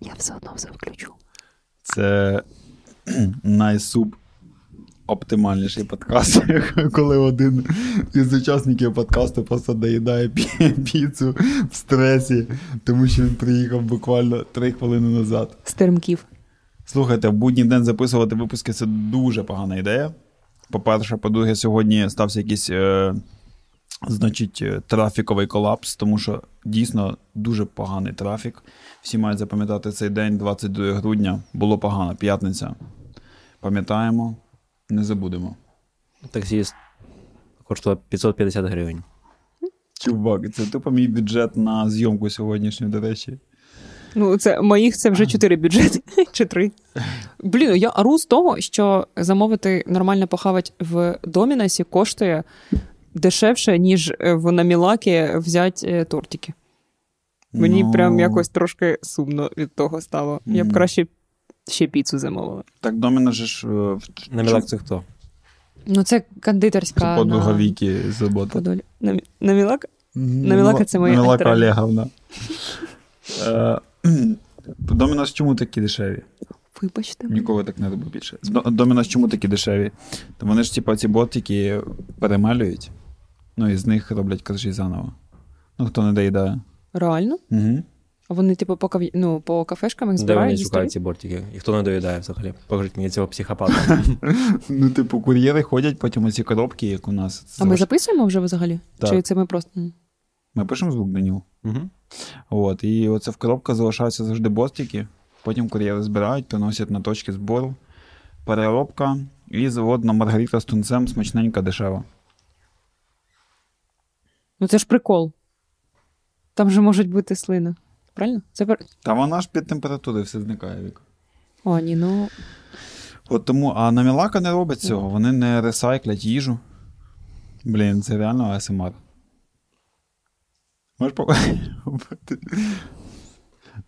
Я все одно все включу. Це найсуб оптимальніший подкаст, коли один із учасників подкасту просто доїдає піцу в стресі, тому що він приїхав буквально три хвилини назад. З теремків. Слухайте, в будній день записувати випуски це дуже погана ідея. По-перше, по-друге, сьогодні стався якийсь, е, значить, е, трафіковий колапс, тому що дійсно дуже поганий трафік. Всі мають запам'ятати цей день, 22 грудня. Було погано, п'ятниця. Пам'ятаємо, не забудемо. Таксіст коштує 550 гривень. Чувак, це тупо мій бюджет на зйомку сьогоднішню, до речі. Ну, це моїх це вже чотири бюджети чи три. Блін, я ору з того, що замовити нормально похавати в Домінасі коштує дешевше, ніж е, в Намілакі взяти е, тортики. Мені Ну, прям якось трошки сумно від того стало. Я б краще ще піцу замовила. Так доміна же ж е, в- На мілак це хто? Ну, це кондитерська. це подруга на Віки з роботи. Подолі. На, на Намілака це моя Намілака. Олеговна. Домінос чому такі дешеві? Вибачте. Ніколи так не робив більше. До- Домінос чому такі дешеві? То вони ж, типу, ці ботики перемелюють, ну і з них роблять коржі заново. Ну, хто не доїдає. Реально? Угу. А вони, типу, по, кав... ну, по кафешкам їх Де вони дістають? шукають ці бортики? І хто не доїдає взагалі? Покажіть мені цього психопата. Ну, типу, кур'єри ходять, потім оці коробки, як у нас. Це А ми ваш- записуємо вже взагалі? Так. Чи це ми просто. Ми пишемо звук Даніл. Угу. От, і оце в коробках залишаються завжди бостики. Потім кур'єри збирають, приносять на точки збору, переробка і заводна маргарита з тунцем смачненька, дешева. Ну це ж прикол. Там же можуть бути слини. Правильно? Це. Та вона ж під температурою все зникає вік. О, ні, ну. От тому, а на Мілака не роблять цього, вони не ресайклять їжу. Блін, це реально АСМР. Можеш по...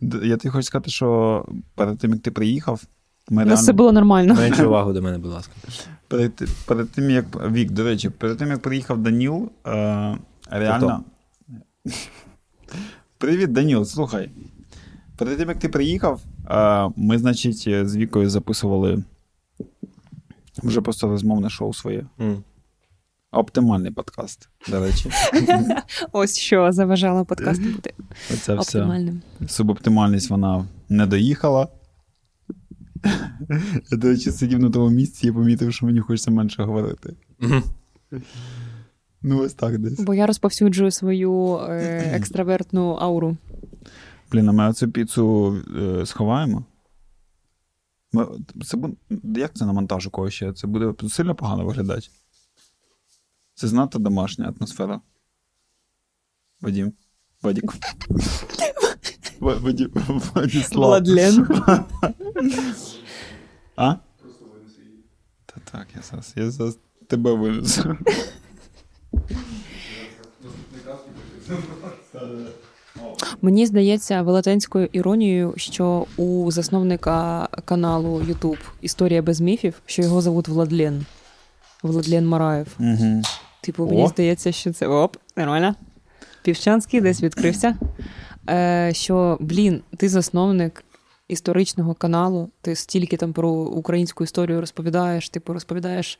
Я тобі хочу сказати, що перед тим, як ти приїхав, ми У нас все було нормально. Менше увагу до мене, будь ласка. Перед, перед тим, як Вік, до речі, перед тим, як приїхав Даніл, е, реально. Привіт, Даніл, слухай. Перед тим, як ти приїхав, е, ми, значить, з Вікою записували вже просто розмовне шоу своє. М. Оптимальний подкаст, до речі. Ось що заважало подкасту бути Оце все. Субоптимальність вона не доїхала. Я, до речі, сидів на тому місці і помітив, що мені хочеться менше говорити. Ну, ось так десь. Бо я розповсюджую свою е, екстравертну ауру. Блін, а ми оцю піцу е, сховаємо. Ми, це буде, як це на монтажу кого ще? Це буде сильно погано виглядати. Це знато домашня атмосфера. Вадім. Вадік. Ва- Вадім. Владислав. Владлен. А? Та так, я зараз, я зараз тебе винесу. Мені здається велетенською іронією, що у засновника каналу YouTube Історія без міфів, що його зовут Владлен. Владлен Мараєв. Угу. Типу, мені О. здається, що це оп, нормально. Півчанський десь відкрився. Е, що, блін, ти засновник історичного каналу, ти стільки там про українську історію розповідаєш, типу розповідаєш,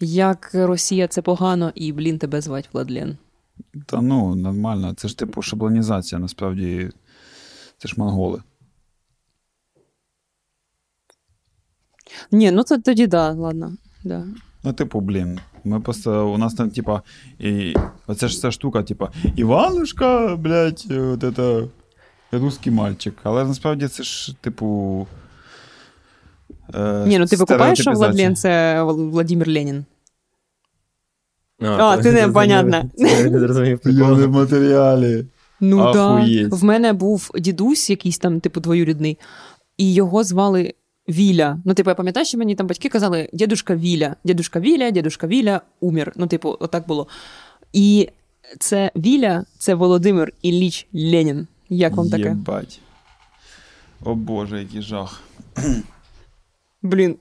як Росія це погано, і, блін, тебе звать Владлен. Та ну, нормально. Це ж типу шаблонізація, насправді. Це ж монголи. Ні, ну це тоді да, ладно. Да. Ну, типу, блін. Ми просто, у нас там, типа, і, оця ж ця штука, типа, Іванушка, блядь, от это, русський мальчик. Але насправді це ж, типу. Е, Ні, ну ти викупаєш, що. Владлен це Владимир Ленін. А, то- ти не, понятно. Я не в матеріалі. Ну Ахуєть. да. В мене був дідусь, якийсь там, типу, двоюрідний, і його звали Віля. Ну, типу, я пам'ятаю, що мені там батьки казали дідушка Віля, дідушка Віля, дідушка Віля умер. Ну, типу, отак було. І це Віля, це Володимир Ілліч Ленін. Як вам таке? Єбать. О Боже, який жах. Блін.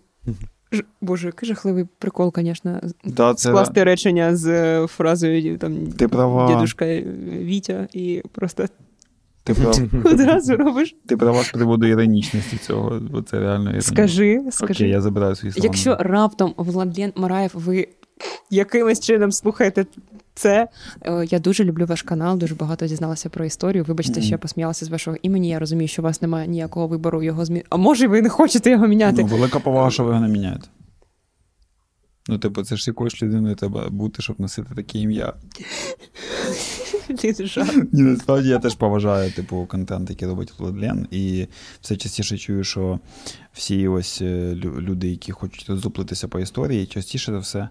Ж- Боже, який жахливий прикол, звісно, Да, це... скласти речення з е, фразою там Ти права. дідушка Вітя і просто Ти прав, Одразу робиш. ти права з приводу іронічності цього, бо це реально іронічно. Скажи, скажи. Окей, я забираю свої слова. Якщо раптом Владлен Мараєв, ви якимось чином слухаєте це, е, я дуже люблю ваш канал, дуже багато дізналася про історію. Вибачте, що я посміялася з вашого імені. Я розумію, що у вас немає ніякого вибору його змін. А може, ви не хочете його міняти? Ну, велика повага, що ви його не міняєте. Ну, типу, це ж якоюсь людиною треба бути, щоб носити таке ім'я. Ні, насправді я теж поважаю, типу, контент, який робить Владлен, і все частіше чую, що всі ось е, люди, які хочуть роздуплитися по історії, частіше за все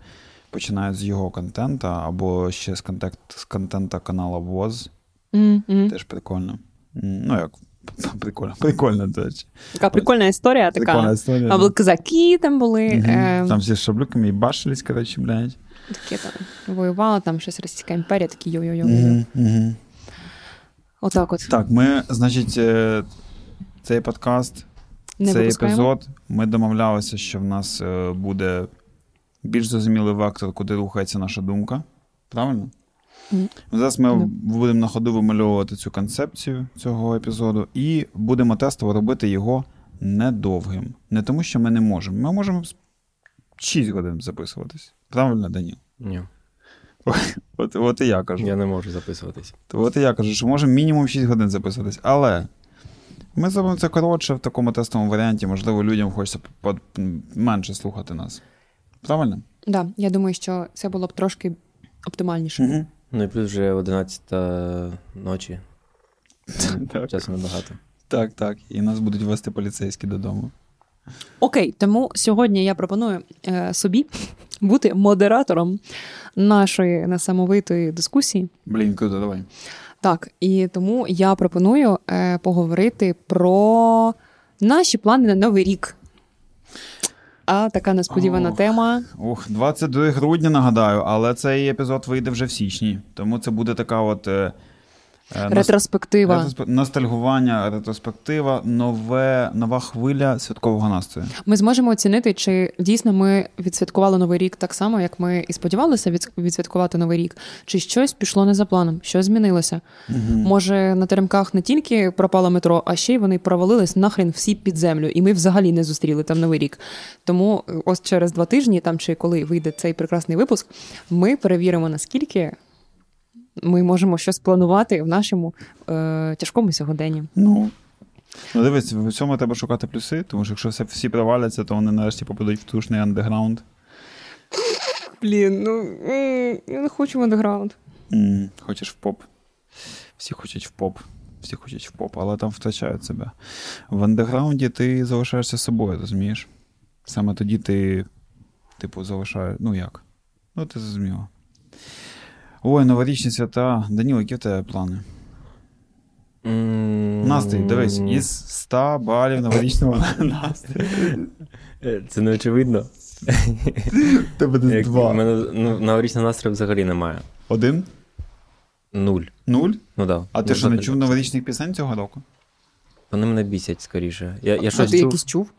починають з його контента або ще з, контент, з контента канала ВОЗ. М. Теж прикольно. Ну, як прикольно, прикольно, до речі. Така прикольна історія, така. Прикольна історія. А були казаки там були. Мгм. е, Там всі з шаблюками і башились, коротше, блядь. Такі там воювала, там щось Російська імперія, такі йо-йо-йо. Отак от. Так, ми, значить, е, цей подкаст, Не цей випускаємо. епізод, ми домовлялися, що в нас е, буде більш зрозумілий вектор, куди рухається наша думка. Правильно? Мгм. Зараз ми Да. будемо на ходу вимальовувати цю концепцію цього епізоду і будемо тестово робити його недовгим. Не тому, що ми не можемо. Ми можемо 6 годин записуватись. Правильно, Даніл? Ні, От, от і я кажу. я не можу записуватись. От і я кажу, що можемо мінімум 6 годин записуватись. Але ми зробимо це коротше в такому тестовому варіанті. Можливо, людям хочеться менше слухати нас. Правильно? Да, я думаю, що це було б трошки оптимальніше. Угу. Ну і плюс вже 11 ночі. Часу небагато. так, так. І нас будуть вести поліцейські додому. Окей, тому сьогодні я пропоную е, собі бути модератором нашої несамовитої дискусії. Блін, круто, давай. Так, і тому я пропоную е, поговорити про наші плани на новий рік. А така несподівана Ох. тема. Ух, 22 грудня нагадаю, але цей епізод вийде вже в січні. Тому це буде така от. Е, Ретроспектива. ретроспе- Ностальгування, ретроспектива, нове, нова хвиля святкового настрою. Ми зможемо оцінити, чи дійсно ми відсвяткували новий рік так само, як ми і сподівалися відсвяткувати новий рік, чи щось пішло не за планом, щось змінилося. Може, на теремках не тільки пропало метро, а ще й вони провалились нахрен всі під землю, і ми взагалі не зустріли там новий рік. Тому е, ось через два тижні, там чи коли вийде цей прекрасний випуск, ми перевіримо, наскільки ми можемо щось планувати в нашому е, тяжкому сьогоденні. Ну, ну дивись, в цьому треба шукати плюси, тому що якщо все, всі проваляться, то вони нарешті попадуть в тушний андеграунд. Блін, ну я не хочу в андеграунд. Хочеш в поп. Всі хочуть в поп. Всі хочуть в поп, але там втрачають себе. В андеграунді ти залишаєшся собою, розумієш? Саме тоді ти, типу, залишаєш. Ну як? Ну, ти зрозуміла. Ой, новорічні свята. Даніло, які в тебе плани? М, Настрій, дивись, із 100 балів новорічного настрою. Е, Це не очевидно. Тебе десь Як, два. у мене ну, новорічного настрою взагалі немає. Один? Нуль. Нуль? Ну да. А ти Ну, що, не чув новорічних пісень цього року? Вони мене бісять скоріше. Я, я А щось ти чув. якийсь чув?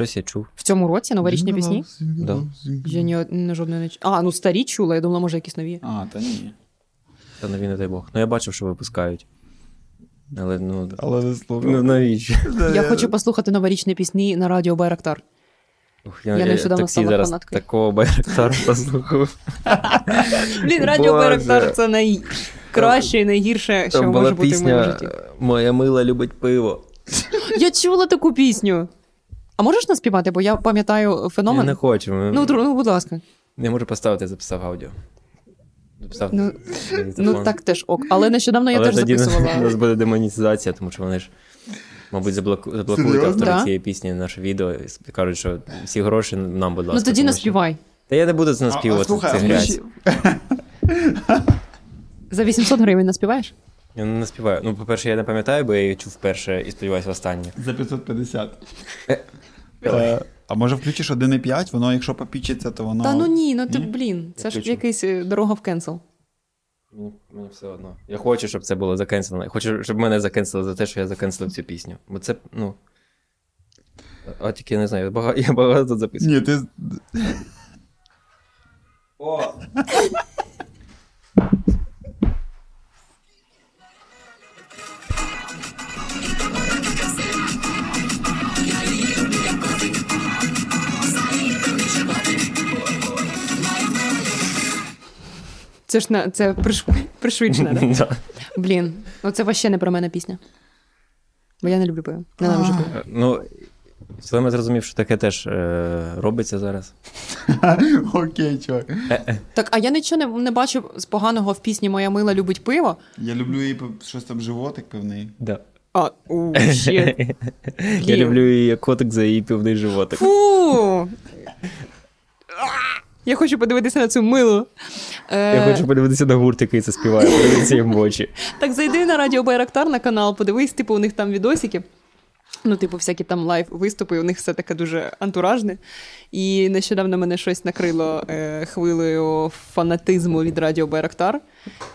Щось я чув. В цьому році новорічні пісні? Да. Я ні, ні жодної не чула. А, ну старі чула, я думала, може, якісь нові. А, та ні. Та нові, не дай Бог. Ну я бачив, що випускають. Але ну. Але не слухав. Ну навіщо? Я хочу послухати новорічні пісні на радіо Байрактар. Ух, Я нещодавно таксі стала зараз фанаткою. такого байрактару послухав. Блін, радіо Боже. Байрактар це найкраще і найгірше, що Там може бути в моєму пісня житті. Моя мила любить пиво. Я чула таку пісню. А можеш наспівати, бо я пам'ятаю феномен. Я не хочу. ми- Ну, ну, будь ласка. Я можу поставити, я записав аудіо. Записав. Ну, Ну так теж ок. Але нещодавно я Але теж тоді у нас буде демонетизація, тому що вони ж, мабуть, заблоку... заблокують автора Да? цієї пісні наше відео і кажуть, що всі гроші нам, будь ласка. Ну тоді наспівай. що- Та я не буду це наспівувати, слухай, це а грязь. За 800 гривень наспіваєш? Я не наспіваю. Ну, по-перше, я не пам'ятаю, бо я її чув вперше і сподіваюся, останнє. За 550. Е, А може включиш 1,5, воно, якщо попічиться, то воно. Та ну ні, ну ти, Ні? блін, це Я ж включу. якийсь е, дорога в кенсел. Мені, мені все одно. Я хочу, щоб це було закенселено. Я хочу, щоб мене закенсили за те, що я закенселив цю пісню. Бо це, ну. А тільки я не знаю, я багато, я багато тут записую. Ні, ти. О! Це ж на це приш... пришвидшено, да? Да. Блін, ну це вообще не про мене пісня. Бо я не люблю пиво. Ненавижу пиво. Е, Ну, ми зрозумів, що таке теж е, робиться зараз. Окей, чувак. Так, а я нічого не, не бачу з поганого в пісні Моя мила любить пиво. Я люблю її щось там животик певний. Да. А, у. Я люблю її котик за її півний животик. Фу! Я хочу подивитися на цю милу. Е, Я хочу подивитися на гурт, який це співає, подивитися їм в очі. Так зайди на Радіо Байрактар на канал, подивись, типу, у них там відосики. Ну, типу, всякі там live виступи, у них все таке дуже антуражне. І нещодавно мене щось накрило е, хвилею фанатизму від Радіо Байрактар.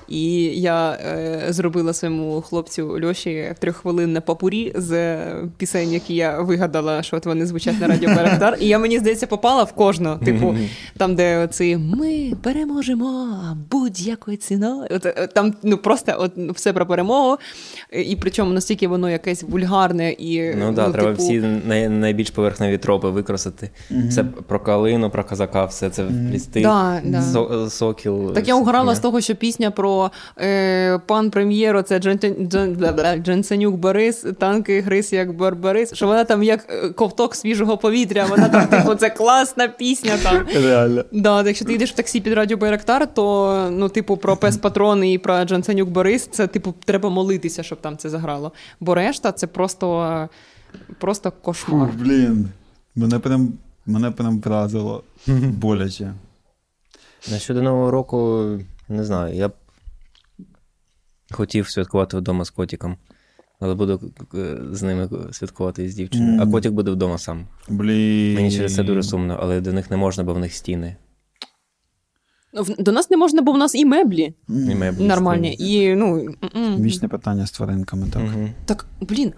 І я е, зробила своєму хлопцю Льоші трьоххвилинне попурі з е, пісень, які я вигадала, що от вони звучать на Радіо Байрактар. І я, мені здається, попала в кожну. Типу, там, де оці ми переможемо будь-якою ціною. От, е, там ну, просто от, ну, все про перемогу. І причому настільки воно якесь вульгарне і. Ну так, да, треба типу, всі най- найбільш поверхневі тропи використати. Все про калину, про казака, все це вплісти. Да, да. Со- сокіл. Так я угорала з того, що пісня про е, пан прем'єро, це Дженсенюк Борис, танки гриз як Барбарис, що вона там як е, ковток свіжого повітря, вона там, типу, це класна пісня там. Реально. Да, якщо ти йдеш в таксі під радіо Байрактар, то ну, типу, про пес патрон і про Джансенюк Борис, це типу треба молитися, щоб там це заграло. Бо решта це просто, просто кошмар. Фух, блін. Мене прям, мене прям вразило. Боляче. На щодо Нового року, не знаю, я б хотів святкувати вдома з котиком. Але буду е, з ними святкувати з дівчиною. А Мгм. котик буде вдома сам. Блін. Мені через це дуже сумно, але до них не можна, бо в них стіни. Ну, До нас не можна, бо в нас і меблі М. І меблі нормальні. І, ну. Вічне питання з тваринками, так. Мгм. Так, блін.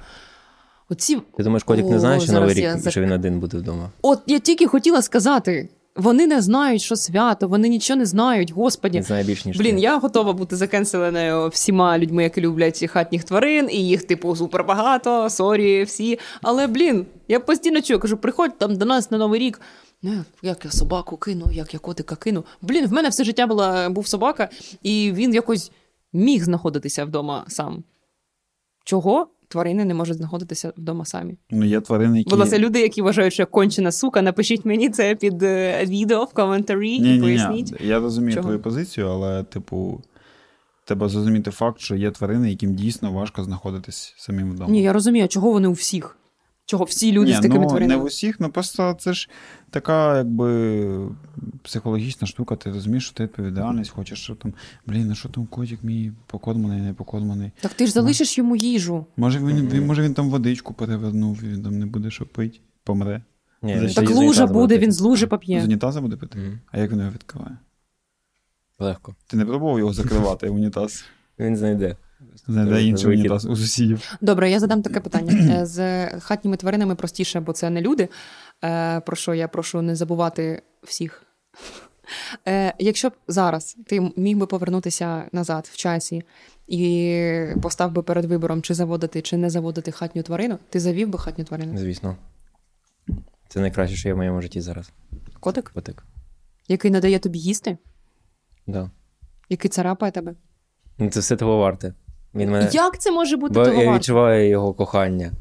Оці Ти думаєш, котик не знає, що новий рік, я зак- що він один буде вдома? От я тільки хотіла сказати: вони не знають, що свято, вони нічого не знають, господі. Він знає більш ніж Блін, ти. я готова бути за cancel еною всіма людьми, які люблять хатніх тварин, і їх, типу, супер багато, sorry, всі. Але, блін, я постійно чую, кажу, приходь там до нас на Новий рік. Не, як я собаку кину, як я котика кину. Блін, в мене все життя була, був собака, і він якось міг знаходитися вдома сам. Чого тварини не можуть знаходитися вдома самі? Ну, є тварини, які. Власне, люди, які вважають, що я кончена сука, напишіть мені це під е, відео в коментарі і Ні, ні, поясніть. ні. Я розумію Чого? твою позицію, але, типу, треба зрозуміти факт, що є тварини, яким дійсно важко знаходитись самим вдома. Ні, я розумію, чого вони у всіх. Чого всі люди Ні, з такими ну, тваринами. Не в усіх, ну просто це ж така, якби психологічна штука. Ти розумієш, що ти відповідальність, хочеш, що там, блін, а що там котик мій покормлений, не покормлений. Так ти ж залишиш йому їжу. Може він, він, може він там водичку перевернув, він там не буде що пити, помре. Ні, Так він Так лужа буде, він з лужи З поп'є. унітаза буде пити? Мгм. А як він його відкриває? Легко. Ти не пробував його закривати, унітаз? Він знайде. Знайде інший Вихід. унітаз у сусідів. Добре, я задам таке питання. Е, З хатніми тваринами простіше, бо це не люди. Е, Про що я прошу не забувати всіх. Е, Якщо б зараз ти міг би повернутися назад в часі і постав би перед вибором, чи заводити, чи не заводити хатню тварину, ти завів би хатню тварину? Звісно. Це найкраще, що є в моєму житті зараз. Котик, Котик. який надає тобі їсти, Да. який царапає тебе. Ну, Це все того варте. Він мене... Як це може бути Бо того я варто? відчуваю його кохання.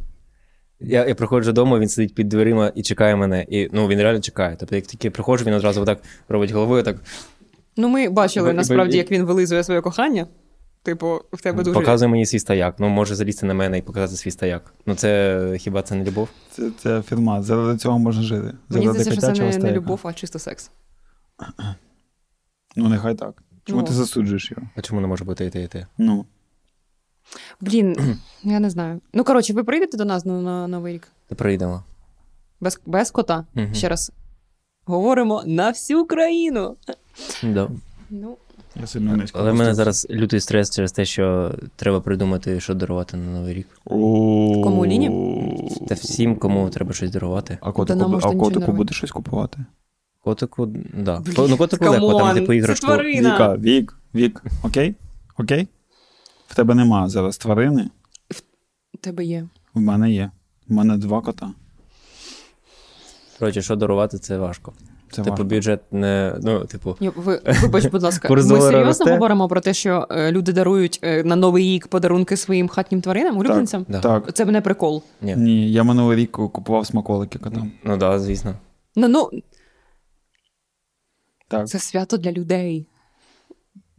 Я, я приходжу додому, він сидить під дверима і чекає мене. І ну, він реально чекає. Тобто, як тільки приходжу, він одразу так робить головою, так Ну, ми бачили І- насправді, і- як він вилизує своє кохання. Типу, в тебе дуже. показує мені свій стояк. Ну, може залізти на мене і показати свій стояк. Ну, це хіба це не любов? Це, це фірма. Заради цього можна жити. Мені здається, що це не, не любов, а чисто секс. Ну, нехай так. Чому Ну. ти засуджуєш його? А чому не може бути і те, і те? Ну. Блін, я не знаю. Ну, коротше, ви прийдете до нас на, на Новий рік? Та прийдемо. Без, без кота. Мгм. Ще раз говоримо на всю країну. Да. Ну, Я сильно низько. Але в мене зараз лютий стрес через те, що треба придумати, що дарувати на Новий рік. Кому, Ліні? Та всім, кому треба щось дарувати. А котику, нам можна а нічого не котику робити. буде щось купувати? Котику, да. Блін, ну, котику легко, там come on, типу це іграшку. тварина. Віка, вік, вік. Окей? Окей? В тебе нема зараз тварини, у тебе є. в мене є. В мене два кота. Коротше, що дарувати, це важко. Це Типу, важко. бюджет не. Ну, типу, Ні, ви, вибач, будь ласка, ми серйозно росте? говоримо про те, що е, люди дарують е, на Новий рік подарунки своїм хатнім тваринам, улюбленцям? да. Так. Це мене прикол. Ні. Ні, я минулий рік купував смаколики котам. Ну так, да, звісно. Ну, ну, Так. це свято для людей.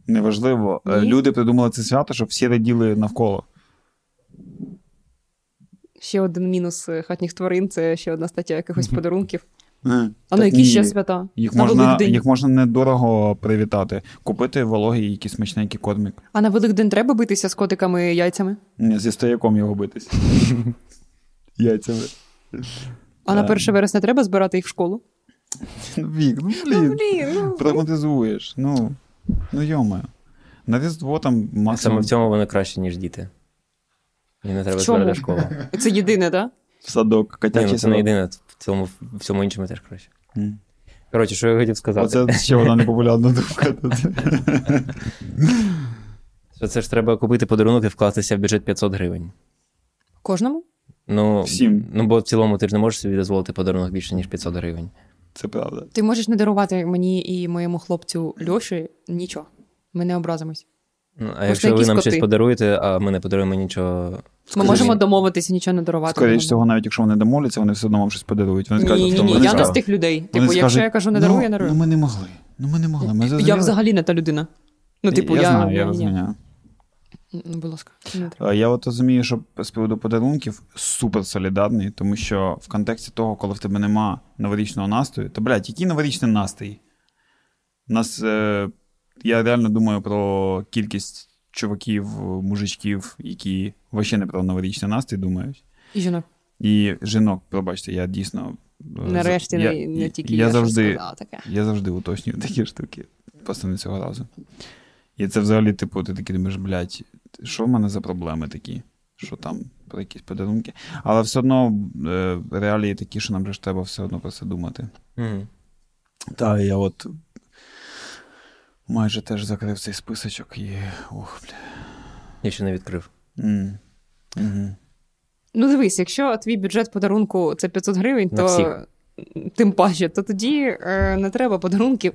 Неважливо. Е, Ні? Люди придумали це свято, щоб всі раділи навколо. Ще один мінус е, хатніх тварин це ще одна стаття якихось подарунків. Е, А так на які ні, ще свята? Їх на можна, Великдень. їх можна недорого привітати. Купити вологий якийсь смачненький кормик. А на Великдень треба битися з котиками і яйцями? Ні, зі стояком його битись. Яйцями. А на Е. 1 вересня треба збирати їх в школу? Ну, Вік, ну Ну, блін. блін, ну. Ну, ну йоме. На Різдво там Саме в цьому вони краще, ніж діти. І не треба збирати школу. Це єдине, так? в садок, Ні, котячий ну, це не єдине, в цьому, в цьому іншому теж краще. М. Коротше, що я хотів сказати? Оце ще одна непопулярна думка. Що це ж треба купити подарунок і вкластися в бюджет 500 гривень. Кожному? Ну, Всім. ну, бо в цілому ти ж не можеш собі дозволити подарунок більше, ніж 500 гривень. Це правда. Ти можеш не дарувати мені і моєму хлопцю Льоші нічого. Ми не образимось. Ну, а якщо ви нам коти. щось подаруєте, а ми не подаруємо нічого. Ми Скажи можемо домовитися, нічого не дарувати. Скоріше всього, навіть якщо вони домовляться, вони все одно вам щось подарують. Вони скажуть, Ні, ні, «Тобто ні, вони я не з тих людей. вони Типу, якщо скажуть, я кажу не дарую, я ну, дарую. Ну ми не могли. Ну ми не могли. Ми Я взагалі не та людина. Ну, типу, я, я. знаю, я ні, ні. розумію. Будь ласка. Е, Я от розумію, що з приводу подарунків супер солідарний, тому що в контексті того, коли в тебе нема новорічного настрою, то, блядь, який новорічний настрій? У нас, е, я реально думаю про кількість чуваків, мужичків, які вообще не про новорічний настрій думають. І жінок. І жінок, пробачте, я дійсно. е, Нарешті я, не, не тільки я, я, завжди, сказала таке. я завжди уточнюю такі штуки. Просто не цього разу. І це взагалі, типу, ти такий думаєш, блядь, що в мене за проблеми такі? Що там про якісь подарунки? Але все одно е, реалії такі, що нам же ж треба все одно про це думати. Угу. Та я от майже теж закрив цей списочок і. Ох, бля. Я ще не відкрив. М. Мгм. Ну, дивись, якщо твій бюджет подарунку це 500 гривень, На то всіх. тим паче, то тоді е, не треба подарунків.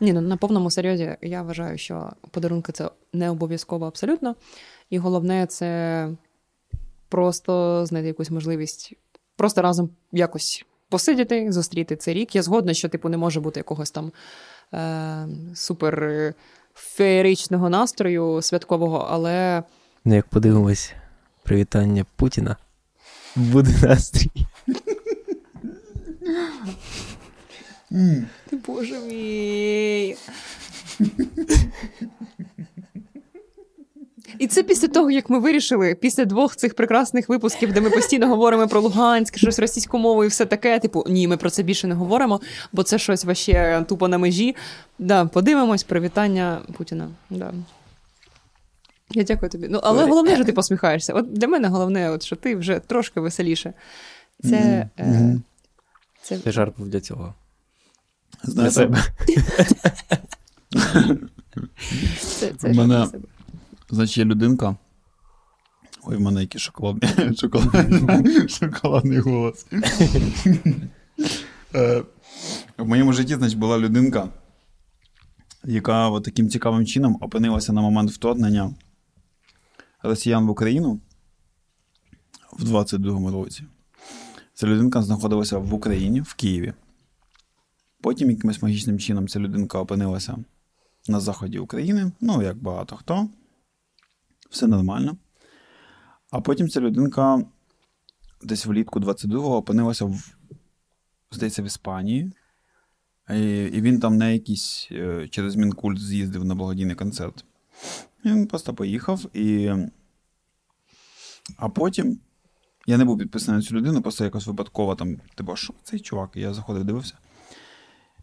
Ні, ну на повному серйозі я вважаю, що подарунки це не обов'язково абсолютно. І головне це просто знайти якусь можливість просто разом якось посидіти, зустріти цей рік. Я згодна, що типу не може бути якогось там е, супер феєричного настрою святкового, але Ну, як подивимось, привітання Путіна. Буде настрій. Боже мій. І це після того, як ми вирішили, після двох цих прекрасних випусків, де ми постійно говоримо про Луганськ, щось російську мову і все таке. Типу, ні, ми про це більше не говоримо, бо це щось ваще тупо на межі. Да, подивимось, привітання Путіна. Да. Я дякую тобі. Ну, але головне, що ти посміхаєшся. От для мене головне, от, що ти вже трошки веселіше. Це, е, це Це жарт був для цього. Для себе. Це, це У мене- Значить, є людинка. Ой, в мене який шоколадний, шоколадний, шоколадний голос. Е, В моєму житті, значить, була людинка, яка от таким цікавим чином опинилася на момент вторгнення росіян в Україну в 22-му році. Ця людинка знаходилася в Україні, в Києві. Потім якимось магічним чином ця людинка опинилася на заході України, ну, як багато хто. Все нормально. А потім ця людинка десь влітку 22-го опинилася в, здається, в Іспанії. І, і він там на якийсь е, через Мінкульт з'їздив на благодійний концерт. Він просто поїхав. І... А потім я не був підписаний на цю людину, просто якось випадково там, типу, що цей чувак? Я заходив, дивився.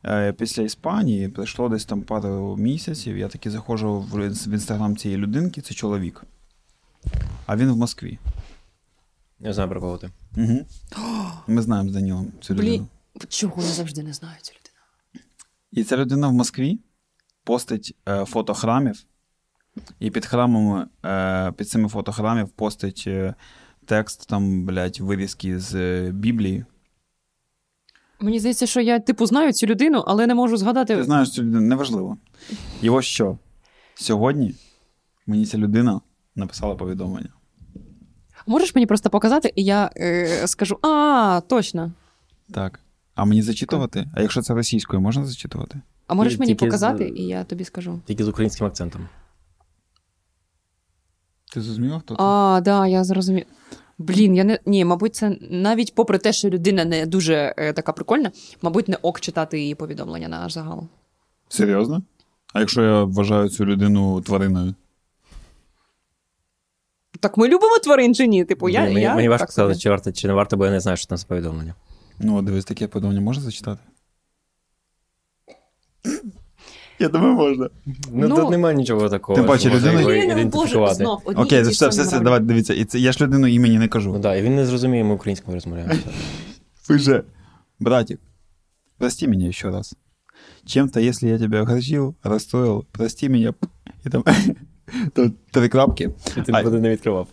Е, Після Іспанії пройшло десь там пару місяців. Я таки заходжу в інстаграм цієї людинки, це чоловік. А він в Москві. Я знаю про кого ти. Угу. Ми знаємо з Данілом цю людину. Чого я завжди не знаю цю людину? І ця людина в Москві постить е, фото храмів, і під храмами, е, під цими фото храмів постить е, текст, там, блядь, вирізки з е, Біблії. Мені здається, що я, типу, знаю цю людину, але не можу згадати. Ти знаєш цю людину, неважливо. І ось що. Сьогодні мені ця людина написала повідомлення. Можеш мені просто показати, і я е, скажу: а, точно. Так. А мені зачитувати? А якщо це російською, можна зачитувати? А можеш мені тільки з- показати, і я тобі скажу. Тільки з українським акцентом. Ти зрозуміла, хто це? А, да, я зрозумів. Блін, я не ні, мабуть, це навіть попри те, що людина не дуже е, така прикольна, мабуть, не ок читати її повідомлення на загал. Серйозно? А якщо я вважаю цю людину твариною? Так ми любимо тварин чи ні? Типу, я, мені я мені важко так сказати, собі. чи варто, чи не варто, бо я не знаю, що там за повідомлення. Ну, от дивись, таке повідомлення можна зачитати? Я думаю, можна. Ну, Ну, тут немає нічого такого. Тим паче, ні, Боже, ідентифікувати. Окей, і все, все, все, грані. давайте дивіться. І це, я ж людину імені не кажу. Ну так, і він не зрозуміє, ми українською розмовляємо. Пише, братик, прости меня еще раз. Чем-то, если я тебя огорчил, расстроил, прости меня. И там, там три крапки. І ти А- буде не відкривав.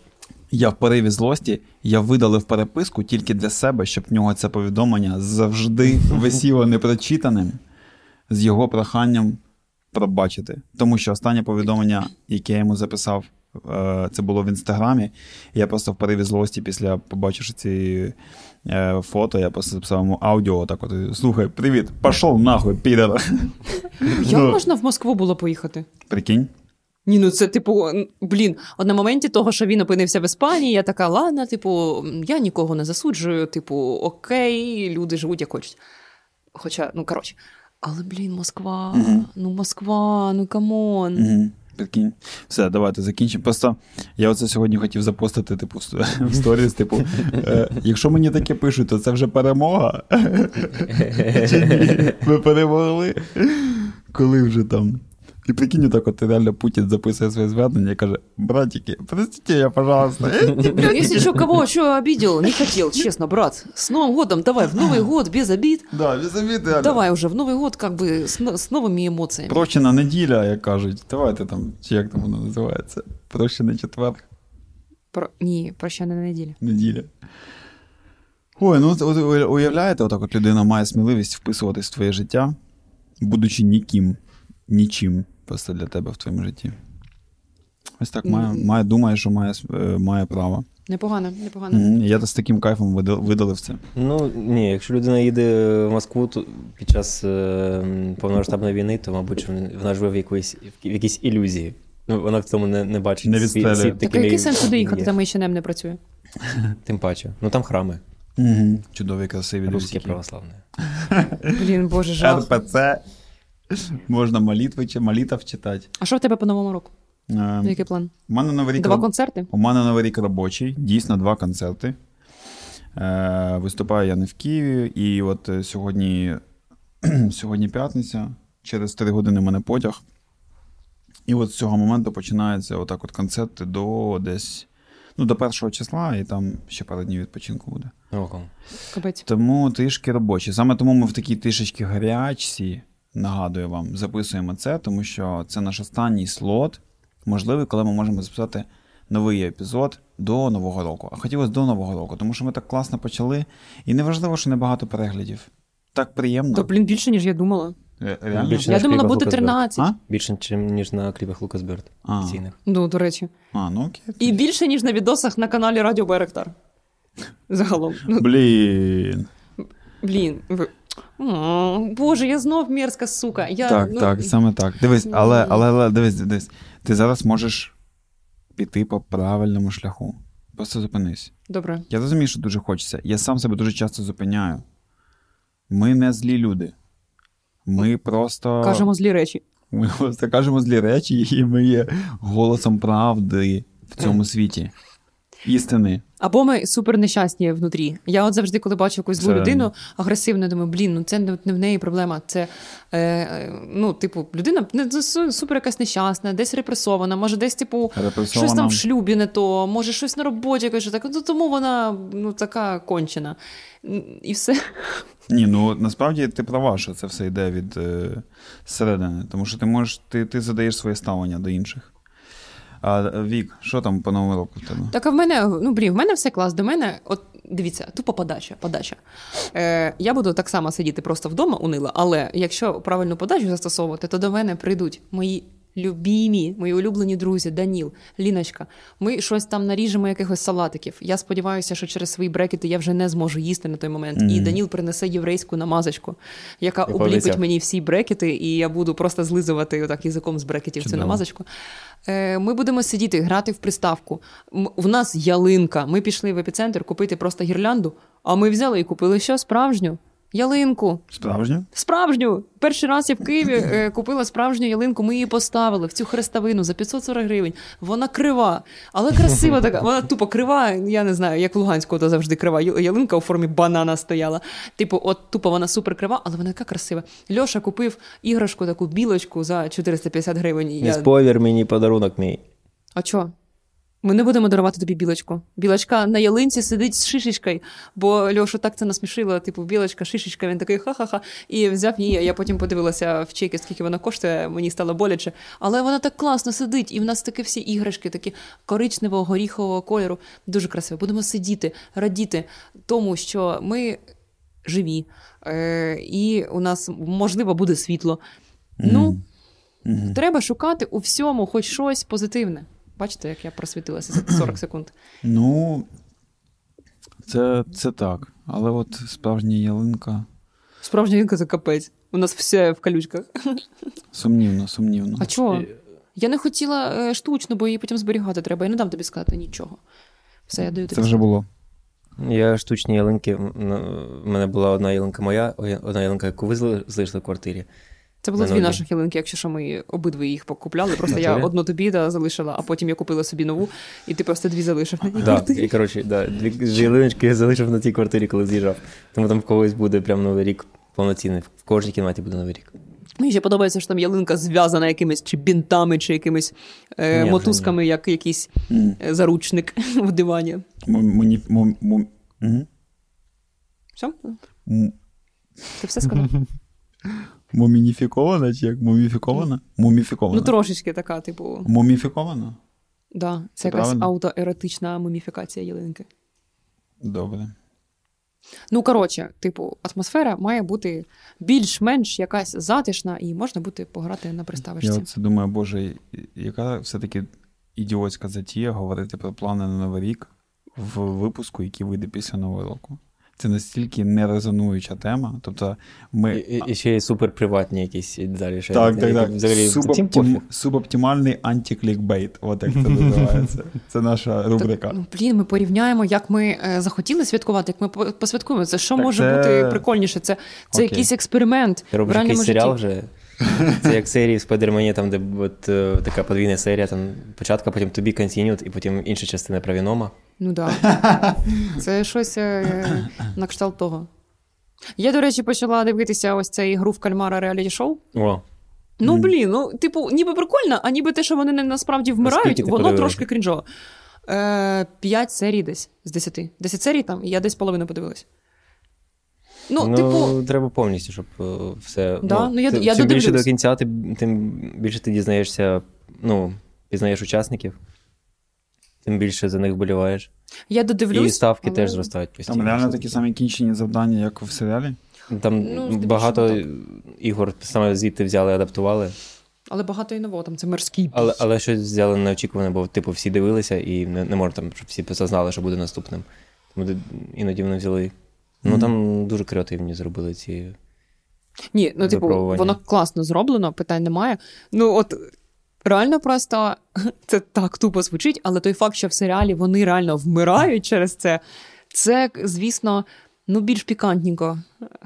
Я в пориві злості, я видалив переписку тільки для себе, щоб в нього це повідомлення завжди висіло непрочитаним з його проханням пробачити. Тому що останнє повідомлення, яке я йому записав, е, це було в інстаграмі. Я просто в пориві злості, після побачивши ці е, фото, я просто записав йому аудіо. Так от, слухай, привіт, пішов нахуй, підар. Як Ну. можна в Москву було поїхати? Прикинь? Ні, ну це типу, блін, от на моменті того, що він опинився в Іспанії, я така, ладно, типу, я нікого не засуджую, типу, окей, люди живуть як хочуть. Хоча, ну коротше. Але, блін, Москва, угу. ну Москва, ну come on. Угу. Прикинь. Все, давайте закінчимо. Просто я оце сьогодні хотів запостити, типу, в ст- в сторіс, типу, е, якщо мені таке пишуть, то це вже перемога. Чи ні? Ми перемогли. Коли вже там. І прикинь, так от реально Путін записує своє звернення і каже: братики, простите я, пожалуйста. Блин, если что, кого что обидел, не хотел, честно, брат. С Новым годом давай, в Новый год, без обид. Да, без обід, реально. Давай уже в Новый год как бы с, но- с новыми эмоциями. Прощена неділя, як кажуть. Давайте там, чи як там воно називається? Прощений четвер. Про... Ні, прощання на неділі. неділя. Ой, ну от, от ви уявляєте, отак от людина має сміливість вписуватись в твоє життя, будучи ніким, нічим просто для тебе в твоєму житті. Ось так має, має думає, що має, е, має право. Непогано, непогано. І Я з таким кайфом видалив це. Ну ні, якщо людина їде в Москву то під час е, повномасштабної війни, то, мабуть, вона- живе в якоїсь, в якійсь ілюзії. Ну, вона в цьому не, не бачить. Не світ- світ Так, Так який сенс туди їхати, там H&M не працює? Тим паче. Ну там храми, Угу. Чудові, красиві русські. православні. Блін, боже, жах. РПЦ. Можна молитви молитв читати. А що в тебе по новому року? Е, Який план? У мене новий рік Два роб- концерти? У мене новий рік робочий, дійсно два концерти. Е, виступаю я не в Києві, і от е, сьогодні, сьогодні п'ятниця, через три години в мене потяг. І от з цього моменту починаються отак от концерти до десь ну, до першого числа, і там ще пару днів відпочинку буде. Ого. Тому трішки робочі. Саме тому ми в такій трішечки гарячці, нагадую вам, записуємо це, тому що це наш останній слот, можливий, коли ми можемо записати новий епізод до Нового року. А хотілося до Нового року, тому що ми так класно почали, і неважливо, що небагато переглядів. Так приємно. То, блін, більше, ніж я думала. Е, Реально? Більше Я думала, буде Лукас 13. А? Більше, ніж на кліпах Лукас Берт офіційних. Ну, до речі. А, ну окей. І більше, ніж на відосах на каналі Радіо Байректар. Загалом. Блін. блін. Боже, я знов мерзка сука. Я, Так, ну, так, саме так. Дивись, але, але, але дивись, дивись. Ти зараз можеш піти по правильному шляху. Просто зупинись. Добре. Я розумію, що дуже хочеться. Я сам себе дуже часто зупиняю. Ми не злі люди. Ми просто Кажемо злі речі. ми просто кажемо злі речі, і ми є голосом правди в цьому світі. Істини. Або ми супер нещасні внутрі. Я от завжди, коли бачу якусь злу Це- людину агресивно, думаю, блін, ну це не в неї проблема. Це е, е, ну, типу, людина не супер якась нещасна, десь репресована, може, десь, типу, щось там в шлюбі не то, може, щось на роботі, каже, так, ну тому вона ну, така кончена. І все. Ні, ну насправді ти права, що це все йде від е, зсередини. Тому що ти можеш, ти, ти задаєш своє ставлення до інших. А Вік, що там по новому року в тебе? Так, а в мене, ну блін, в мене все клас. До мене, от дивіться, тупо подача. подача. Е, Я буду так само сидіти просто вдома унила, але якщо правильну подачу застосовувати, то до мене прийдуть мої любімі, мої улюблені друзі, Даніл, Ліночка. Ми щось там наріжемо, якихось салатиків. Я сподіваюся, що через свої брекети я вже не зможу їсти на той момент. Мгм. І Даніл принесе єврейську намазочку, яка Я обліпить пообіцяв. мені всі брекети, і я буду просто злизувати отак язиком з брекетів цю намазочку. Е, Ми будемо сидіти, грати в приставку. М- В нас ялинка. Ми пішли в епіцентр купити просто гірлянду, а ми взяли і купили що? Справжню ялинку. Справжньо? Справжню. Перший раз я в Києві е, купила справжню ялинку. Ми її поставили в цю хрестовину за 540 гривень. Вона крива, але красива така. Вона тупо крива. Я не знаю, як в Луганську, то завжди крива ялинка у формі банана стояла. Типу, от тупо вона супер крива, але вона така красива. Льоша купив іграшку, таку білочку за 450 гривень. Не Я... спойлер, мені подарунок мій. А чо? Ми не будемо дарувати тобі білочку. Білочка на ялинці сидить з шишечкою, бо Льошу так це насмішило. Типу, білочка, шишечка, він такий ха-ха-ха. І взяв її. Я потім подивилася в чеки, скільки вона коштує, мені стало боляче. Але вона так класно сидить, і в нас такі всі іграшки, такі коричневого, горіхового кольору. Дуже красиво. Будемо сидіти, радіти тому, що ми живі, е- і у нас, можливо, буде світло. Ну, Мгм. Треба шукати у всьому хоч щось позитивне. Бачите, як я просвітилася за 40 секунд. Ну, це, це так. Але от справжня ялинка Справжня жінка це капець. У нас все в калючках. сумнівно, сумнівно. А чого? Я не хотіла е, штучно, бо її потім зберігати треба. Я не дам тобі сказати нічого. Все, я даю тобі. Це вже було. Я штучні ялинки. ну, мене була одна ялинка моя, одна ялинка, яку ви залишили в квартирі. Це було дві одне. наших ялинки, якщо що ми обидві їх покупляли. Просто я одну тобі да, залишила, а потім я купила собі нову, і ти просто дві залишив на тій Да, квартирі. і коротше, да, дві ялиночки я залишив на тій квартирі, коли з'їжджав. Тому там в когось буде прям новий рік повноцінний. В кожній кімнаті буде новий рік. Мені ще подобається, що там ялинка зв'язана якимись чи бінтами, чи якимись е, Ні, мотузками, як якийсь е, заручник в дивані. Мені. Все? Ти все сказав? Мумініфікована чи як? Муміфікована? Муміфікована. Ну, трошечки така, типу. Муміфікована? Да, це, Це якась правильно? аутоеротична муміфікація ялинки. Добре. Ну, коротше, типу, атмосфера має бути більш-менш якась затишна, і можна буде пограти на приставочці. Я оце думаю, боже, яка все-таки ідіотська затія говорити про плани на Новий рік в випуску, який вийде після Нового року. Це настільки нерезонуюча тема. Тобто ми. І, і, і ще є суперприватні якісь далі. Ще, Так, так, так. Взагалі, пофіг. Субоптимальний антиклікбейт. От як це називається. Це наша рубрика. Ну, блін, ми порівняємо, як ми е, захотіли святкувати, як ми по- посвяткуємо. Це що Так може це- бути прикольніше? Це, це Окей. якийсь експеримент Ти робиш якийсь серіал житті. вже. Це як серії в Спайдермені, там, де от, е, така подвійна серія, там початка, потім тобі континют, і потім інша частина про Вінома. Ну так. Да. Це щось е, на кшталт того. Я, до речі, почала дивитися ось цей гру в кальмара реаліті шоу. О, Ну, блін, ну, типу, ніби прикольно, а ніби те, що вони не насправді вмирають, ти воно подивилася? трошки крінжово. Е, П'ять серій десь з десяти. Десять серій там, і я десь половину подивилась. Ну, ну, типу, треба повністю, щоб е, все. Да, ну, я- ти- я чим більше до кінця, ти, тим більше ти дізнаєшся, ну, пізнаєш учасників, тим більше за них вболіваєш. я додивлюсь. І ставки але- теж зростають постійно. Там реально такі самі кінчені завдання, як в серіалі. Там Ну, багато так. ігор саме звідти взяли, адаптували, Але багато і нового, там це морський. але, але щось взяли неочікуване, бо типу всі дивилися і не, не можна там, щоб всі знали, що буде наступним. Тому іноді вони взяли. Ну там дуже креативні зробили ці. Ні, ну, типу, воно класно зроблено, питань немає. Ну, от. Реально просто це так тупо звучить, але той факт, що в серіалі вони реально вмирають через це, це, звісно, ну більш пікантненько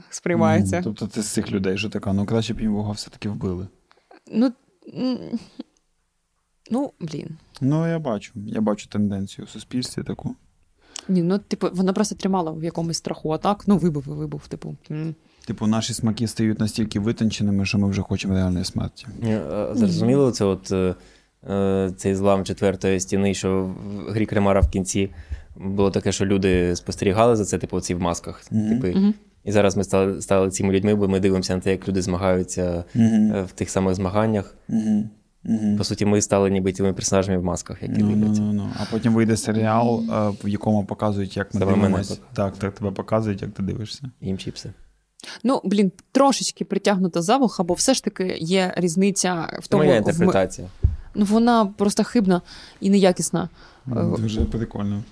сприймається. Мгм. Тобто ти з цих людей, що така, ну краще б їм його все-таки вбили. Ну, ну, блін. Ну, я бачу. Я бачу тенденцію в суспільстві таку. Ні, ну, типу, вона просто тримала в якомусь страху, а так, ну, вибув і вибув, типу. Типу, наші смаки стають настільки витонченими, що ми вже хочемо реальної смерті. Е, Зрозуміло, це от е, е, цей злам четвертої стіни, що в грі Кремара в кінці було таке, що люди спостерігали за це, типу, ці в масках. Мгм. Типи. Мгм. І зараз ми стали, стали цими людьми, бо ми дивимося на те, як люди змагаються е, в тих самих змаганнях. Угу. По суті, ми стали ніби тими персонажами в масках, які Ну, ну, ну, ну. А потім вийде серіал, е, в якому показують, як ми дивимося. Так, так, тебе показують, як ти дивишся. Їм чіпси. Ну, блін, трошечки притягнута за вуха, бо все ж таки є різниця в тому. моя в- інтерпретація. Ну, вона просто хибна і неякісна. Е, Дуже прикольно.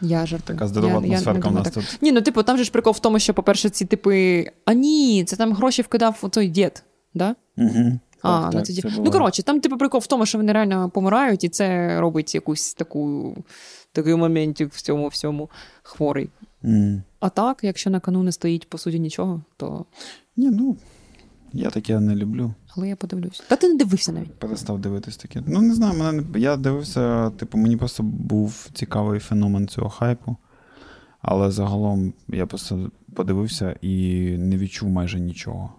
Я жартую. Така здорова Я- я атмосферка в нас так. тут. Ні, ну типу, там же ж прикол в тому, що, по-перше, ці типи. А ні, це там гроші вкидав у той дід, да? Угу. А, так, ну тоді. це Ну, коротше, там, типу, прикол в тому, що вони реально помирають, і це робить якусь таку такий моментик в цьому всьому хворий. М. А так, якщо на кону не стоїть по суті нічого, то. Ні, ну, я таке не люблю. Але я подивлюсь. Та ти не дивився навіть. Перестав дивитись таке. Ну, не знаю, мене я дивився, типу, мені просто був цікавий феномен цього хайпу. Але загалом я просто подивився і не відчув майже нічого.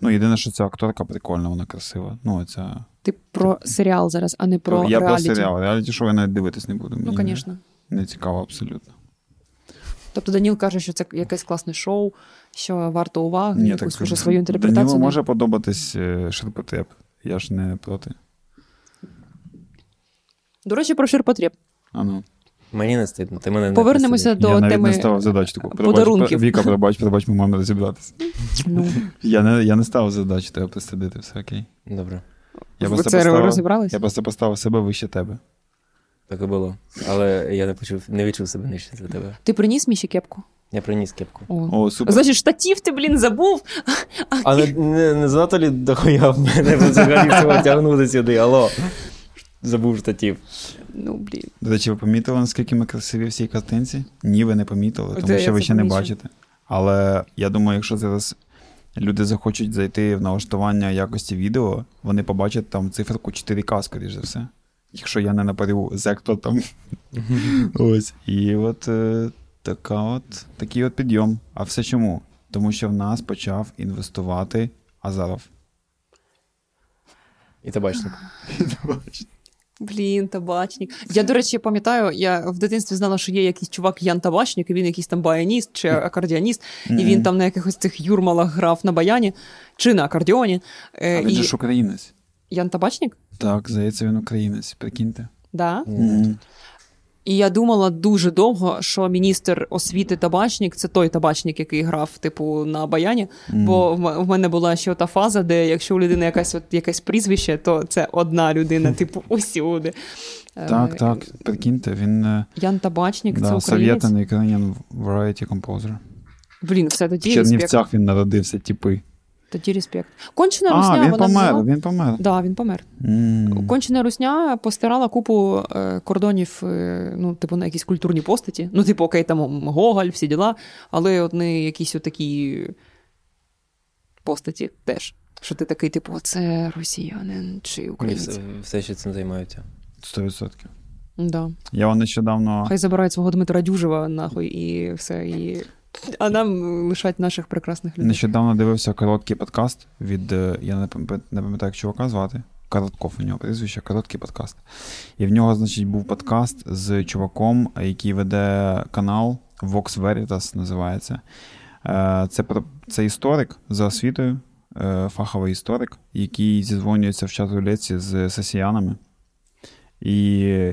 Ну, єдине, що ця акторка прикольна, вона красива. Ну, ця... Ти про серіал зараз, а не про я реаліті. про серіал. Реаліті шоу я навіть дивитись не буду. Ну, звісно. Не, не цікаво абсолютно. Тобто Даніл каже, що це якесь класне шоу, що варто уваги, Ні, якусь так, свою інтерпретацію. Данілу може подобатись е, ширпотреб. Я ж не проти. До речі, про ширпотреб. А ну. Мені не стидно, ти мене не Повернемося до я навіть теми не ставив задачу таку. Подарунків. Віка, пробач, пробач, ми маємо розібратися. Ну, Я не, я не ставив задачу, тебе пристидити, все окей. Добре, Я ви просто, це поставив, розібрались? я просто поставив себе вище тебе. так і було. Але я не почув, не відчув себе нижче за тебе. Ти приніс Міші кепку? Я приніс кепку. О. О, супер. Значить, штатів ти, блін, забув. А не, не, не занадто лі дохуя в мене взагалі всього тягнути сюди. Алло. Забув штатів. Ну, блін. До речі, ви помітили, наскільки ми красиві в цій картинці? Ні, ви не помітили, тому Де що ви це ще не бачите. Але я думаю, якщо зараз люди захочуть зайти в налаштування якості відео, вони побачать там циферку 4К, скоріш за все. Якщо я не напарю зектор там. Ось. І от е, така от, такий от підйом. А все чому? Тому що в нас почав інвестувати Азаров. І табачник. Блін, табачник. Я, до речі, пам'ятаю, я в дитинстві знала, що є якийсь чувак Ян Табачник, і він якийсь там баяніст чи акордіоніст, і він там на якихось цих юрмалах грав на баяні чи на акордіоні. Е, А він і... же ж українець. Ян Табачник? Так, здається, він українець, прикиньте. Да. Мгм. І я думала дуже довго, що міністр освіти табачник це той табачник, який грав, типу, на баяні. Бо в мене була ще та фаза, де якщо у людини якась от якесь прізвище, то це одна людина, типу, усюди. Е, Так, так, прикиньте, він е, Ян Табачник, це да, українець. Совєтин Ukrainian Variety Composer. Блін, все В тоді респект. Чернівцях він народився, типи. Тоді респект. Кончена А, русня, він вона помер, взяла... він помер. Да, він помер. М. Кончена русня постирала купу е, кордонів, е, ну, типу, на якісь культурні постаті. Ну, типу, окей, там Гоголь, всі діла, але от не якісь отакі постаті теж. Що ти такий, типу, це росіянин чи українець. все, все ще цим займаються. 100%. Да. Я нещодавно. Хай забирають свого Дмитра Дюжева, нахуй, і все. І... А нам лишать наших прекрасних людей. Нещодавно дивився короткий подкаст від. е, Я не пам'ятаю, як чувака звати. Коротков у нього прізвище, короткий подкаст. І в нього, значить, був подкаст з чуваком, який веде канал Vox Veritas називається. Е, Це, це історик за освітою, е, фаховий історик, який зізвонюється в чат рулетці з сесіянами. І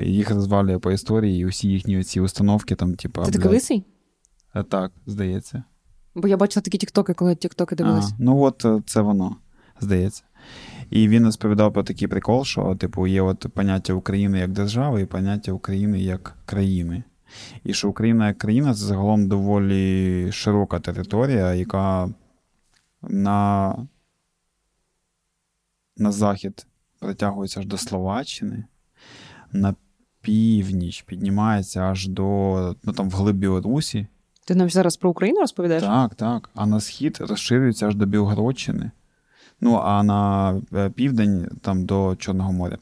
їх розвалює по історії, і усі їхні ці установки там, типу. Ти такий лисий? Так, здається. Бо я бачила такі тіктоки, коли тіктоки дивилась. А, ну от е, це воно, здається. І він розповідав про такий прикол, що, типу, є от поняття України як держави і поняття України як країни. І що Україна як країна це загалом доволі широка територія, яка на, на захід притягується аж до Словаччини, на північ піднімається аж до ну, там, вглиб Білорусі. Ти нам зараз про Україну розповідаєш? Так, так. А на схід розширюється аж до Білгородщини. Ну, а на е, південь там до Чорного моря.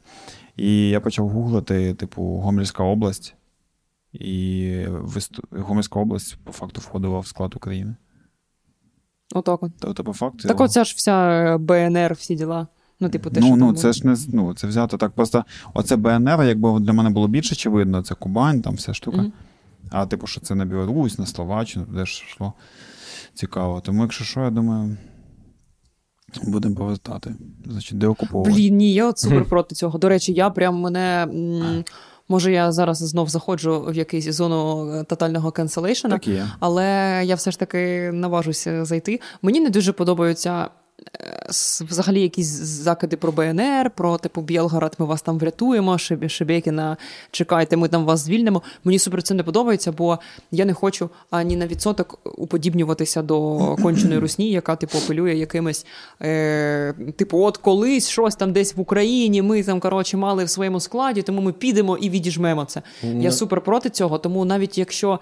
І я почав гуглити, типу, Гомельська область. І Гомельська область по факту входила в склад України. Отак от. Тобто, по факту. Так оця ж вся е, БНР, всі діла. Ну, типу, те, ну, що ну, там це ж не ну, це взято так. Просто оце БНР, якби для мене було більше очевидно, це Кубань, там вся штука. Мгм. А типу, що це на Білорусь, на Словаччину, де ж йшло цікаво. Тому, якщо що, я думаю, Будемо повертати. Значить, деокуповувати. Блін, ні, я от супер проти цього. До речі, я прям мене. м, Може, я зараз знов заходжу в якусь зону е, тотального канцелейшена, але я все ж таки наважуся зайти. Мені не дуже подобаються взагалі якісь закиди про БНР, про типу Білгород, ми вас там врятуємо, Шебекіна, чекайте, ми там вас звільнимо. Мені супер це не подобається, бо я не хочу ані на відсоток уподібнюватися до конченої русні, яка типу апелює якимись, е, типу, от колись щось там десь в Україні, ми там коротше мали в своєму складі, тому ми підемо і відіжмемо це. Я Ну. супер проти цього, тому навіть якщо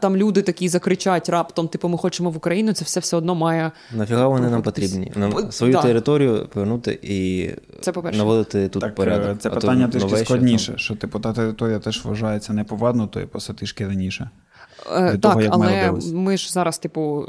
там люди такі закричать раптом, типу, ми хочемо в Україну, це все все одно має. Нафіга вони нам Проходитись. Потрібні? Нам свою да. територію повернути і Це по-перше. наводити тут Так, порядок. е, це А питання трішки складніше, там. що типу та територія теж вважається неповернутою по трішки раніше. Е, так, того, як ми але ми ж зараз, типу,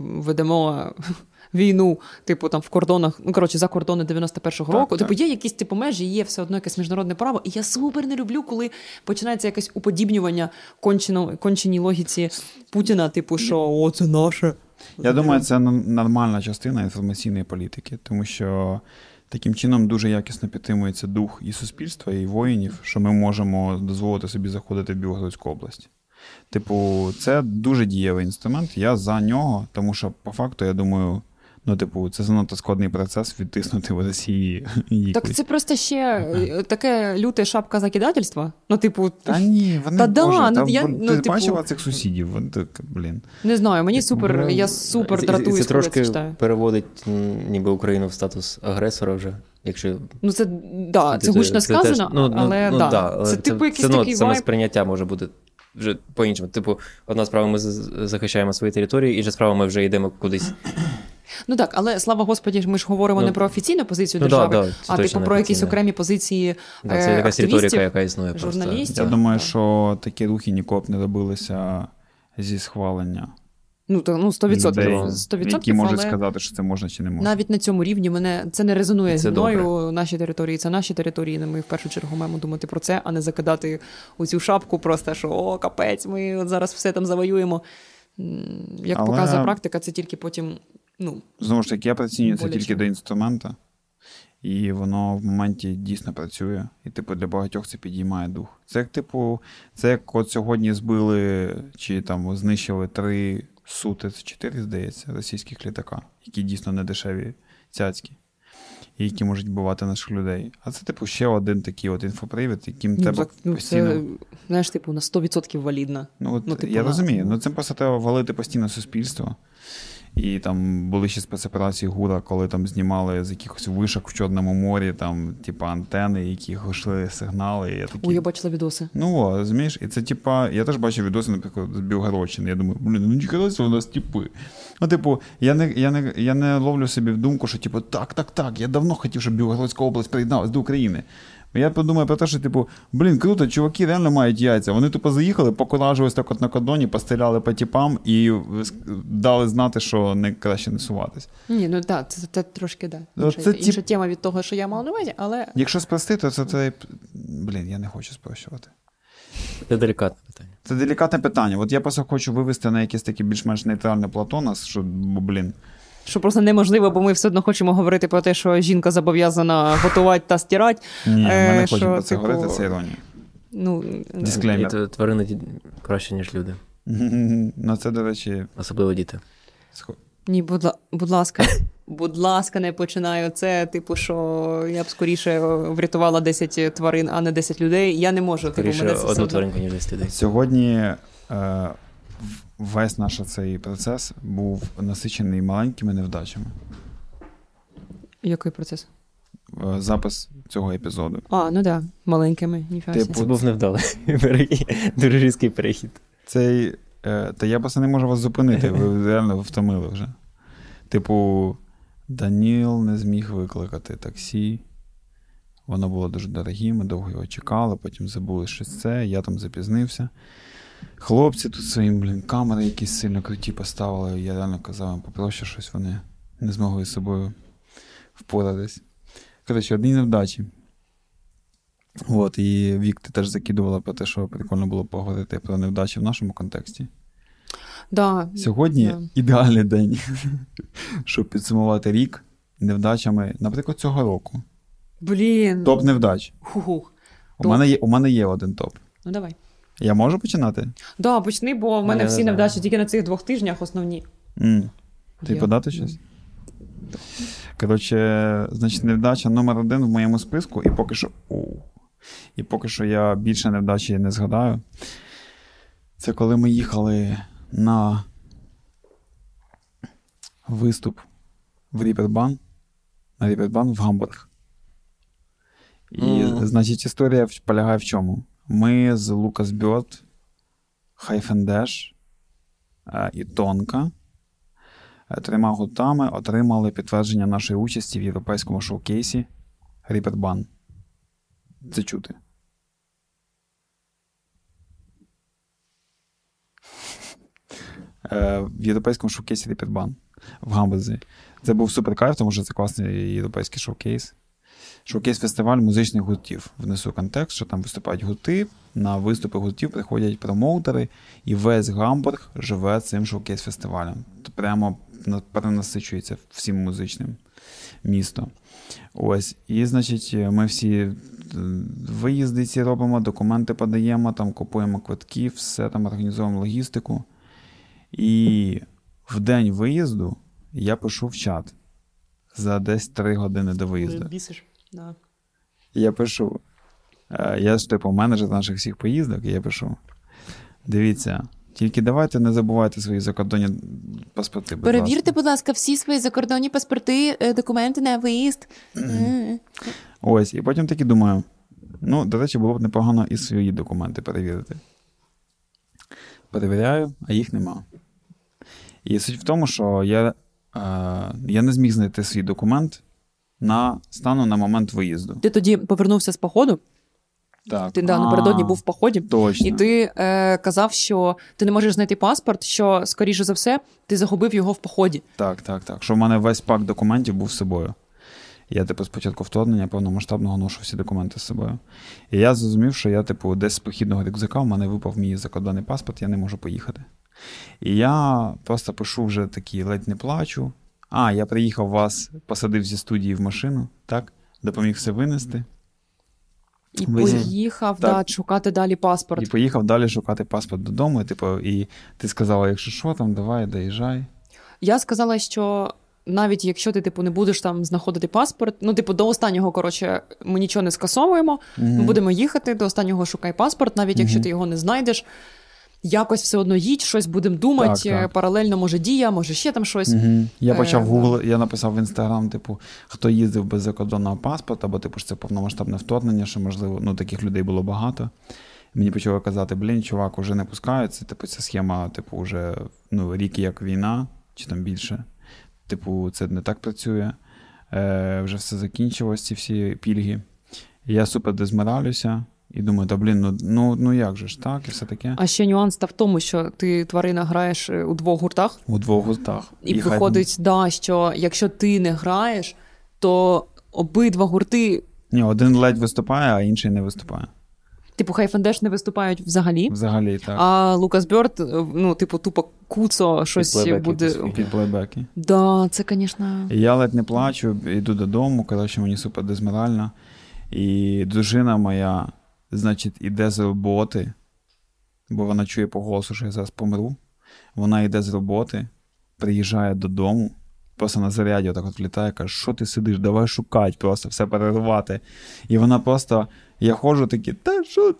ведемо війну, типу, там в кордонах, ну коротше, за кордони 91-го Так, року. так. Типу, є якісь типу межі, є все одно якесь міжнародне право. І я супер не люблю, коли починається якесь уподібнювання кончено, конченій логіці Путіна, типу, що о, це наше. Я думаю, це нормальна частина інформаційної політики, тому що таким чином дуже якісно підтримується дух і суспільства, і воїнів, що ми можемо дозволити собі заходити в Білгородську область. Типу, це дуже дієвий інструмент. Я за нього, тому що по факту, я думаю, ну, типу, це занадто складний процес відтиснути в Росії її. Так це просто ще е, таке люте шапка закидательства. Ну, типу, Та ні, вони Та да, Боже, ну, та, я- ну, ти типу- бачила цих сусідів? Вони так, блін. не знаю, мені супер, Ну, я супер дратуюсь, і Це трошки це читаю. переводить ніби Україну в статус агресора вже. Якщо Ну, це да, це гучно теж- сказано, ну, ну, але ну, да. да, але це типу якийсь такий саме вайб. сприйняття може бути вже по-іншому. Типу, одна справа, ми захищаємо свої території, інша справа, ми вже йдемо кудись. Ну так, але слава Господі, ж ми ж говоримо Ну, не про офіційну позицію ну, держави, да, да, а типу про якісь окремі позиції Да, е, це якась риторика, яка існує журналістів. Я думаю, що такі рухи ніколи б не робилися зі схвалення. Ну, то, ну 100%, людей, 100%, які можуть але сказати, що це можна чи не можна. навіть на цьому рівні мене це не резонує Це зі мною. Наші території це наші території. Ми в першу чергу маємо думати про це, а не закидати у цю шапку, просто що о, капець, ми от зараз все там завоюємо. Як Але- показує практика, це тільки потім. Ну, Знову ж таки, я працюю це тільки до інструмента, і воно в моменті дійсно працює. І, типу, для багатьох це підіймає дух. Це як, типу, це як от сьогодні збили чи там знищили три сути, це чотири, здається, російських літака, які дійсно не дешеві цяцькі. І які можуть вбивати наших людей. А це, типу, ще один такий от інфопривід, яким ну, треба так, ну постійно. це знаєш, типу, на 100% валідна. Ну, от, Ну, типу, я на- розумію. Ну, цим просто треба валити постійно суспільство. І там були ще спецоперації ГУРа, коли там знімали з якихось вишок в Чорному морі, там, типа, антени, які йшли сигнали. Я такий, Ой, я бачила відоси. Ну, о, розумієш, і це типа, я теж бачив відоси, наприклад, з Білгородщини. Я думаю, блін, ну собі у нас типи. Ну, типу, я не, я, не, я не ловлю собі в думку, що, типу, так, так, так, я давно хотів, щоб Білгородська область приєдналась до України. Я подумаю про те, що, типу, блін, круто, чуваки реально мають яйця. Вони тупо заїхали, покуражились так от на кордоні, постріляли по тіпам і дали знати, що не краще не суватись. Ні, ну так, це, це трошки да. Ну, Інша, це інша тип- тема від того, що я мав на увазі, але Якщо спростити, то це, це. Блін, я не хочу спрощувати. Це делікатне питання. Це делікатне питання. От я просто хочу вивести на якесь таке більш-менш нейтральне плато нас, що, бо, блін. Що просто неможливо, бо ми все одно хочемо говорити про те, що жінка зобов'язана готувати та стирати. Ні, ми Е, не що, хочемо про це типу, говорити, це іронія. Ну, Дисклеймер. Тварини краще, ніж люди, Ну, це, до речі, особливо діти. ні, будь, будь ласка, будь ласка, не починаю. Це, типу, що я б скоріше врятувала 10 тварин, а не 10 людей. Я не можу. Типу, Скоріше мене одну тваринку, ніж 10 людей. Сьогодні е, весь наш цей процес був насичений маленькими невдачами. Який процес? Е, Запис цього епізоду. А, ну да, маленькими. Ніфіга Типу. Це був невдалий дуже різкий перехід. Цей. Е, та я просто не можу вас зупинити, ви реально втомили вже. Типу, Даніл не зміг викликати таксі. Воно було дуже дороге, ми довго його чекали, потім забули щось це, я там запізнився. Хлопці тут своїм, блін, камери якісь сильно круті поставили. Я реально казав їм попроще щось, вони не змогли з собою впоратись. Коротше, одні невдачі. От, і Вік, ти теж закидувала про те, що прикольно було поговорити про невдачі в нашому контексті. Да. Сьогодні Да. ідеальний день, щоб підсумувати рік невдачами, наприклад, цього року. Блін. Топ невдач. У Топ. мене, є, у мене є один топ. Ну давай. Я можу починати? Да, почни, бо в мене Я всі невдачі тільки на цих двох тижнях основні. м Ти Я- подати щось? Коротше, значить, невдача номер один в моєму списку, і поки що. У, і поки що я більше невдачі не згадаю. Це коли ми їхали на виступ в Ріпербан. На Ріпербан в Гамбург. І, Мгм. значить, історія полягає в чому? Ми з Лукас Хайфендеш е, і Тонка е, трьома гуртами отримали підтвердження нашої участі в європейському шоу-кейсі Ріпербан. Це чути. Е, В європейському шоу-кейсі Ріпербан в Гамбурзі. Це був супер кайф, тому що це класний європейський шоу-кейс. Шоу-кейс фестиваль музичних гуртів. Внесу контекст, що там виступають гурти. На виступи гуртів приходять промоутери, і весь Гамбург живе цим шоу-кейс фестивалем. Прямо перенасичується всім музичним місто. Ось. І, значить, ми всі е, виїзди ці робимо, документи подаємо, там купуємо квитки, все там організовуємо логістику. І в день виїзду я пишу в чат за десь 3 години до виїзду. Бісиш. Да. Я пишу. е, Я ж типу менеджер наших всіх поїздок, і я пишу. Дивіться, тільки давайте не забувайте свої закордонні паспорти. Будь Перевірте, ласка. будь ласка, всі свої закордонні паспорти, е, документи на виїзд. Ось, і потім таки думаю: ну, до речі, було б непогано і свої документи перевірити. Перевіряю, а їх нема. І суть в тому, що я, е, я не зміг знайти свій документ на стану на момент виїзду. Ти тоді повернувся з походу, Так. ти да, напередодні був в поході, Точно. і ти е, казав, що ти не можеш знайти паспорт, що, скоріше за все, ти загубив його в поході. Так, так, так. Що в мене весь пак документів був з собою. Я, типу, спочатку вторгнення повномасштабного ношу всі документи з собою. І я зрозумів, що я, типу, десь з похідного рюкзака в мене випав мій закордонний паспорт, я не можу поїхати. І я просто пишу вже такий ледь не плачу. А, я приїхав вас, посадив зі студії в машину, так? Допоміг все винести. І Ви- поїхав Так. да, шукати далі паспорт. І поїхав далі шукати паспорт додому. І, типу, і ти сказала, якщо що, там, давай, доїжджай. Я сказала, що навіть якщо ти типу не будеш там знаходити паспорт, ну типу до останнього, коротше, ми нічого не скасовуємо. Ми будемо їхати до останнього шукай паспорт, навіть якщо ти його не знайдеш. Якось все одно їдь, щось будемо думати. Так, так. Паралельно, може, дія, може ще там щось. Угу. Я Е, почав да. Google, я написав в інстаграм, типу, хто їздив без закордонного паспорта, бо типу ж це повномасштабне вторгнення, що можливо, ну таких людей було багато. Мені почали казати, блін, чувак, уже не пускаються. Типу, ця схема, типу, вже ну, рік як війна, чи там більше. Типу, це не так працює. Е, вже все закінчилось, ці всі пільги. Я супер дезморалюся і думаю, та блін, ну, ну, ну як же ж так, і все таке. А ще нюанс та в тому, що ти тварина граєш е, у двох гуртах, У двох гуртах. і, хай- виходить, да, що якщо ти не граєш, то обидва гурти, Ні, один ледь виступає, а інший не виступає. типу, Хайфендеш не виступають взагалі. Взагалі так. А Лукас Бьорд, е, ну, типу, тупо куцо щось плейбеки буде. Під плейбеки. Да, це, звісно. Я ледь не плачу, йду додому, коротше, мені супер дезморально. І дружина моя, значить, іде з роботи, бо вона чує по голосу, що я зараз помру. Вона йде з роботи, приїжджає додому, просто на заряді отак от влітає, каже, що ти сидиш, давай шукати, просто все перервати. І вона просто, я ходжу такий, та що?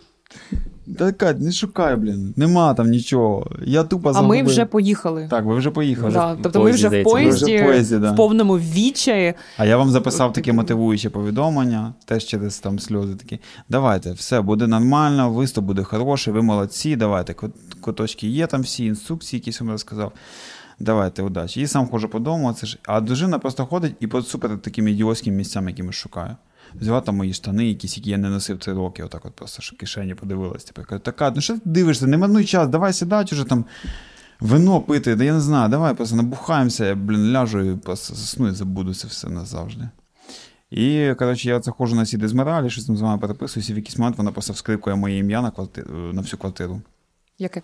Та Кать, не шукай, блін, нема там нічого. Я тупо А ми вже поїхали. Так, ви вже поїхали. Да, тобто ми вже в ми поїзді, в поїзді, да. в повному відчаї. А я вам записав таке мотивуюче повідомлення, теж через там сльози такі. Давайте, все буде нормально, виступ буде хороший, ви молодці, давайте. кут- Куточки є там всі, інструкції, якісь вам розказав. Давайте, удачі. І сам ходжу по дому, це ж. А дружина просто ходить і по супер таким ідіотським місцям, якими шукаю. Взяла там мої штани, якісь, які я не носив три роки, отак от просто що в кишені подивилась. Типу, каже, така, ну що ти дивишся, не марнуй час, давай сідати уже там. Вино пити, да я не знаю, давай просто набухаємося, я, блін, ляжу і просто засну і забуду це все назавжди. І, коротше, я це ходжу на ці дезморалі, щось там з вами переписуюся, і в якийсь момент вона просто вскрикує моє ім'я на, квартиру, на всю квартиру. Яке?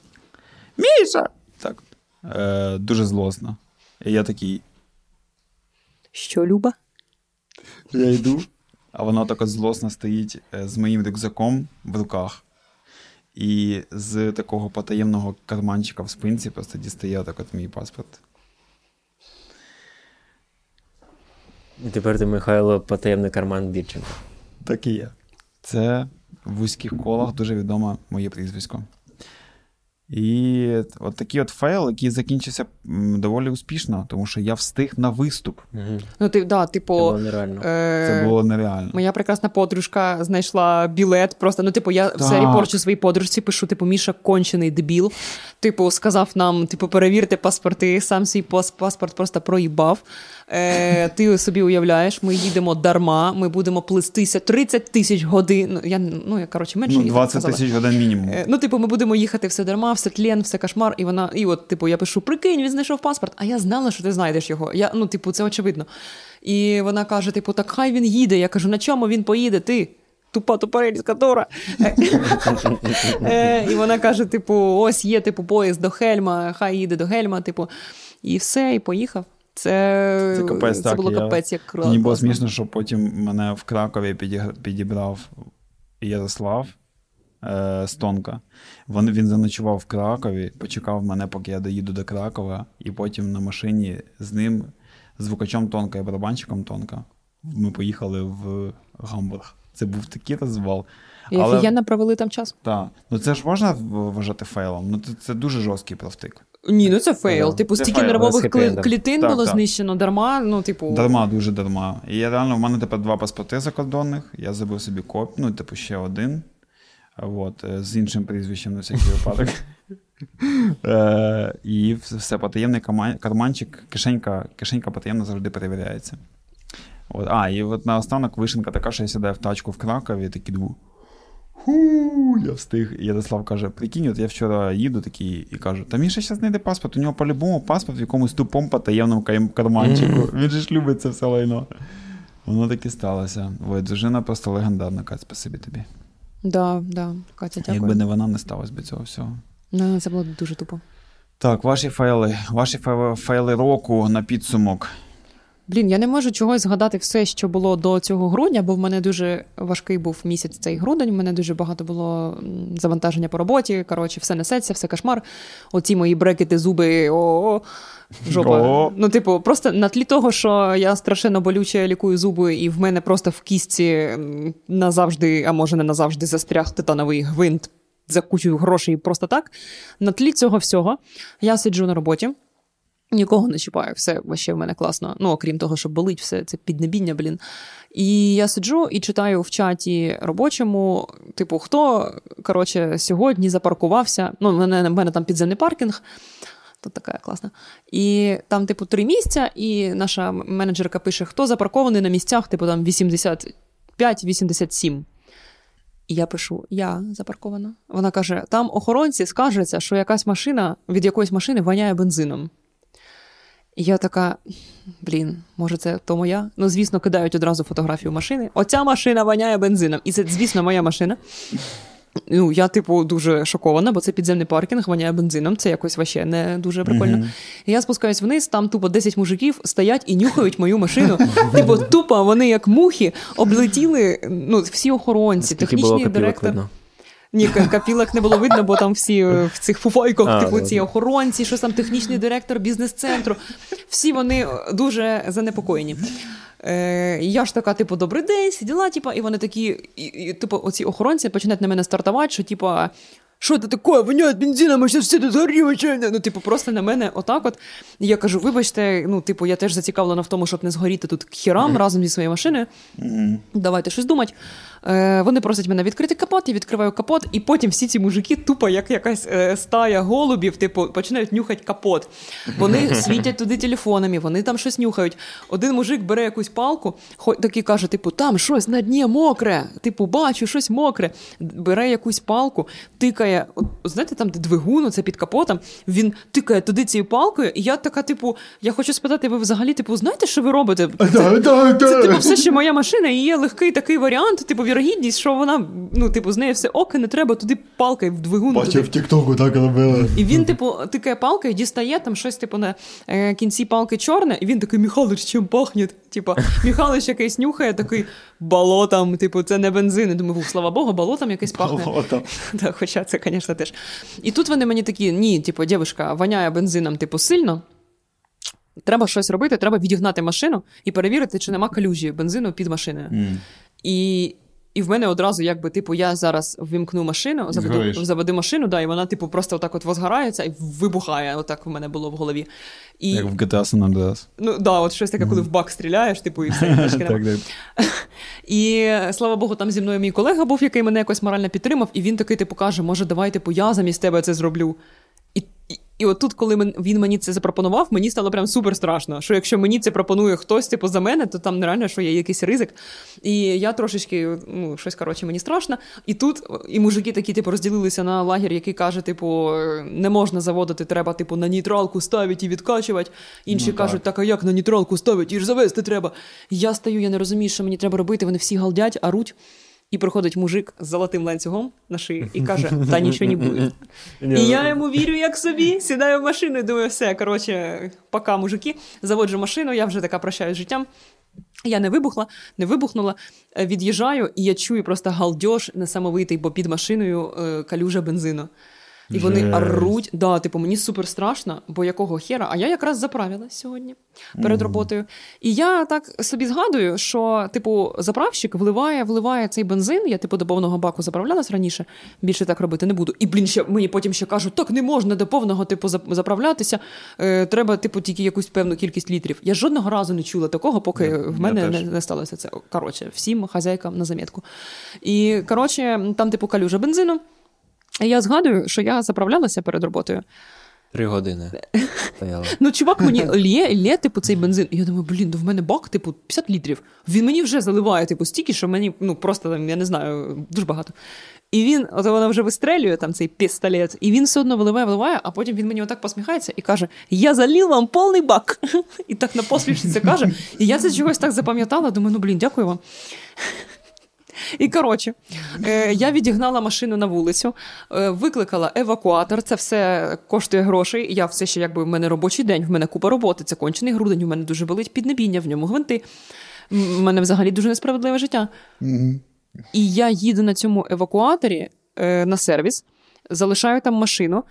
Міша! Так. Е, дуже злосно. І я такий. Що, Люба? Я йду, а вона так от злосно стоїть е, з моїм рюкзаком в руках. І з такого потаємного карманчика в спинці просто дістає так от мій паспорт. І тепер ти, Михайло, потаємний карман Бірченко. Так і є. Це в вузьких колах дуже відоме моє прізвисько. І от такий от фейл, який закінчився доволі успішно, тому що я встиг на виступ. Угу. Ну, ти, да, Це типу, було нереально. е, Це було нереально. Моя прекрасна подружка знайшла білет. Просто ну, типу, я все Так. report чу своїй подружці, пишу, типу, Міша кончений дебіл. Типу, сказав нам, типу, перевірте паспорти, сам свій паспорт просто проїбав. Е, ти собі уявляєш, ми їдемо дарма, ми будемо плестися 30 тисяч годин. Ну, я, ну, я коротше, менше Ну, 20 тисяч годин мінімум. Е, Ну, типу, ми будемо їхати все дарма, все тлен, все кошмар. І вона, і от, типу, я пишу: прикинь, він знайшов паспорт, а я знала, що ти знайдеш його. Я, ну, типу, це очевидно. І вона каже: типу, так хай він їде. Я кажу, на чому він поїде? Ти? Тупа тупорельська дура. Е, І вона каже: типу, ось є типу поїзд до Хельма, хай їде до Гельма, типу, і все, і поїхав. Це, Це капець, це так. було я- капець, як круто. Мені було смішно, що потім мене в Кракові підібрав Ярослав е, Стонка. Він, він заночував в Кракові, почекав мене, поки я доїду до Кракова, і потім на машині з ним, звукачом Тонка і барабанщиком Тонка, ми поїхали в Гамбург. Це був такий розвал. І Але- офігенно провели там час. Так. Ну це ж можна вважати фейлом. Ну це, це дуже жорсткий провтик. Ні, ну це фейл. Да. Типу, Це стільки фейл, нервових кли- клітин Так, було так. знищено дарма. Ну, типу, Дарма, дуже дарма. І я реально, в мене тепер два паспорти закордонних. Я забив собі коп, ну, типу, ще один. От, е, з іншим прізвищем на всякий випадок. Е, І все, потаємний карманчик, кишенька, кишенька потаємно завжди перевіряється. От, а, і от наостанок вишенка така, що я сідаю в тачку в Кракові, такий думаю. Ху, я встиг. І Ярослав каже: прикинь, от я вчора їду такий і кажу: та Міша зараз знайде паспорт. У нього по-любому паспорт в якомусь тупому потаємному карманчику. Він же ж любить це все лайно. Воно так і сталося. Ой, дружина просто легендарна, Кать, спасибі тобі. Да, да. Катя, дякую. Якби не вона, не сталося б цього всього. Ну, це було дуже тупо. Так, ваші файли, ваші файли року на підсумок. Блін, я не можу чогось згадати все, що було до цього грудня, бо в мене дуже важкий був місяць цей грудень. В мене дуже багато було завантаження по роботі. Коротше, все несеться, все кошмар. Оці мої брекети, зуби, о, жопа. О. Ну, типу, просто на тлі того, що я страшенно болюче лікую зуби, і в мене просто в кістці назавжди, а може не назавжди, застряг титановий гвинт за кучу грошей просто так. На тлі цього всього я сиджу на роботі. Нікого не чіпаю, все вообще в мене класно. Ну, окрім того, що болить, все це піднебіння, блін. І я сиджу і читаю в чаті робочому, типу, хто коротше, сьогодні запаркувався. Ну, в мене, в мене там підземний паркінг. Тут така класна. І там, типу, три місця, і наша менеджерка пише, хто запаркований на місцях, типу, там 85-87. І я пишу: я запаркована. Вона каже: там охоронці скаржаться, що якась машина від якоїсь машини воняє бензином. І я така: блін, може, це то моя? Ну, звісно, кидають одразу фотографію машини. Оця машина воняє бензином. І це, звісно, моя машина. Ну, я, типу, дуже шокована, бо це підземний паркінг, воняє бензином. Це якось вообще не дуже прикольно. І я спускаюсь вниз, там тупо 10 мужиків стоять і нюхають мою машину. Типу, тупо вони як мухи облетіли ну, всі охоронці, технічний директор. видно? Ні, ка- капілок не було видно, бо там всі е, в цих фуфайках, типу ці охоронці, щось там технічний директор бізнес-центру. Всі вони е, дуже занепокоєні. Е, я ж така, типу, добрий день, сиділа, типу, і вони такі, і, і, типу, оці охоронці починають на мене стартувати, що, типу, що це таке, воняє бензином, а зараз все тут горіло. Ну, типу, просто на мене отак от. Я кажу, вибачте, ну, типу, я теж зацікавлена в тому, щоб не згоріти тут хірам разом зі своєю машиною. Мгм. Давайте щось думати. Е, вони просять мене відкрити капот, я відкриваю капот, і потім всі ці мужики, тупо як якась е, стая голубів, типу, починають нюхати капот. Вони світять туди телефонами, вони там щось нюхають. Один мужик бере якусь палку, хо- такий каже: типу, там щось на дні мокре. Типу, бачу, щось мокре. Бере якусь палку, тикає. От, знаєте, там, де двигун, це під капотом, він тикає туди цією палкою, і я така, типу, я хочу спитати, ви взагалі, типу, знаєте, що ви робите? Це, це типу все ще моя машина, і є легкий такий варіант, типу, вірогідність, що вона, ну, типу, з нею все ок, і не треба туди палкою в двигун. туди. в Тіктоку так робили. І він, типу, тикає палкою, дістає там щось, типу, на е, кінці палки чорне, і він такий, Михайлович, чим пахне? Типу, Михайлович якийсь нюхає, такий болотом, типу, це не бензин. І думаю, слава Богу, болотом якийсь пахне. Да, хоча це, звісно, теж. І тут вони мені такі: ні, типу, дівчинка, воняє бензином, типу, сильно. Треба щось робити, треба відігнати машину і перевірити, чи нема калюжі бензину під машиною. І, і в мене одразу, якби, типу, я зараз ввімкну машину, заведу, заведу машину, да, і вона, типу, просто отак от возгорається і вибухає. Отак в мене було в голові. І, Як в GTA San Andreas. ну, да, от щось таке, коли в бак стріляєш, типу, і все. і. Так, так. І слава Богу, там зі мною мій колега був, який мене якось морально підтримав, і він такий, типу, каже: може, давай, типу, я замість тебе це зроблю. І, і, і отут, коли він мені це запропонував, мені стало прям супер страшно. Що якщо мені це пропонує хтось, типу, за мене, то там нереально, що є якийсь ризик. І я трошечки, ну, щось коротше, мені страшно. І тут і мужики такі, типу, розділилися на лагер, який каже, типу, не можна заводити, треба, типу, на нейтралку ставити і відкачувати. Інші Ну, кажуть, так а як на нейтралку ставити, і ж завести треба. Я стою, я не розумію, що мені треба робити. Вони всі галдять, аруть. І приходить мужик з золотим ланцюгом на шиї і каже: Та нічого не буде. І я йому вірю як собі, сідаю в машину і думаю, все, коротше, пока, мужики, заводжу машину, я вже така прощаюсь з життям. Я не вибухла, не вибухнула, е, від'їжджаю, і я чую просто галдьож несамовитий, бо під машиною е, калюжа бензину. І вони оруть. Да, типу, мені супер страшно, бо якого хера? А я якраз заправилась сьогодні перед роботою. І я так собі згадую, що, типу, заправщик вливає, вливає цей бензин. Я, типу, до повного баку заправлялась раніше. Більше так робити не буду. І, блін, ще мені потім ще кажуть, так не можна до повного, типу, заправлятися. Е, треба, типу, тільки якусь певну кількість літрів. Я жодного разу не чула такого, поки Я- в мене не, не сталося це. Коротше, всім хазяйкам на замітку. І коротше, там, типу, калюжа бензину. Я згадую, що я заправлялася перед роботою. Три години стояла. Ну, чувак мені лє, лє, типу, цей бензин. І я думаю, блін, ну в мене бак, типу, 50 літрів. Він мені вже заливає, типу, стільки, що мені, ну, просто там, я не знаю, дуже багато. І він, от вона вже вистрелює там цей пістолет, і він все одно виливає, виливає, а потім він мені отак посміхається і каже: Я залив вам повний бак. І так на посмішці це каже. І я це чогось так запам'ятала, думаю, ну блін, дякую вам. І коротше, е, я відігнала машину на вулицю, е, викликала евакуатор. Це все коштує грошей. Я все ще якби в мене робочий день, в мене купа роботи. Це кончений грудень, в мене дуже болить піднебіння, в ньому гвинти. В мене взагалі дуже несправедливе життя. І я їду на цьому евакуаторі е, на сервіс, залишаю там машину.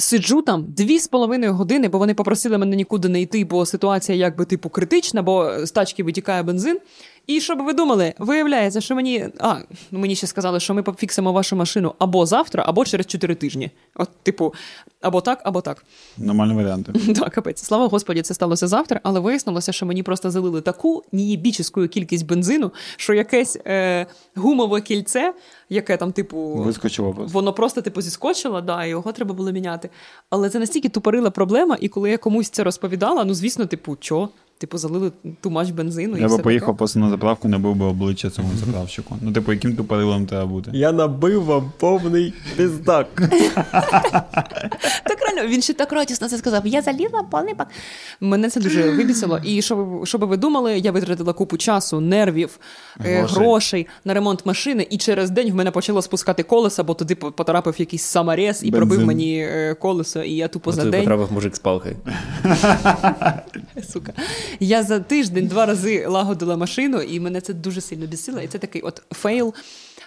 Сиджу там дві з половиною години, бо вони попросили мене нікуди не йти, бо ситуація якби типу критична, бо з тачки витікає бензин. І що б ви думали, виявляється, що мені. А, мені ще сказали, що ми пофіксимо вашу машину або завтра, або через 4 тижні. От, типу, або так, або так. Нормальні варіанти. Так, капець. Слава Господі, це сталося завтра, але вияснилося, що мені просто залили таку нієбічську кількість бензину, що якесь е, гумове кільце, яке там, типу, Вискочило просто. воно просто типу зіскочило, да, і його треба було міняти. Але це настільки тупорила проблема, і коли я комусь це розповідала, ну звісно, типу, чо? Типу, залили тумач бензину. і Я все би поїхав таке. просто на заправку, не був би обличчя цьому заправщику. Ну, типу, яким тупорилом треба бути? Я набив вам повний піздак. Так реально, він ще так радісно це сказав. Я залила повний бак. Мене це дуже вибісило. І що ви, би ви думали, я витратила купу часу, нервів, е, Грошей. на ремонт машини, і через день в мене почало спускати колеса, бо туди потрапив якийсь саморез і пробив мені е, колесо, і я тупу за день. потрапив мужик з палкою. Сука. Я за тиждень два рази лагодила машину, і мене це дуже сильно бісило. І це такий от фейл.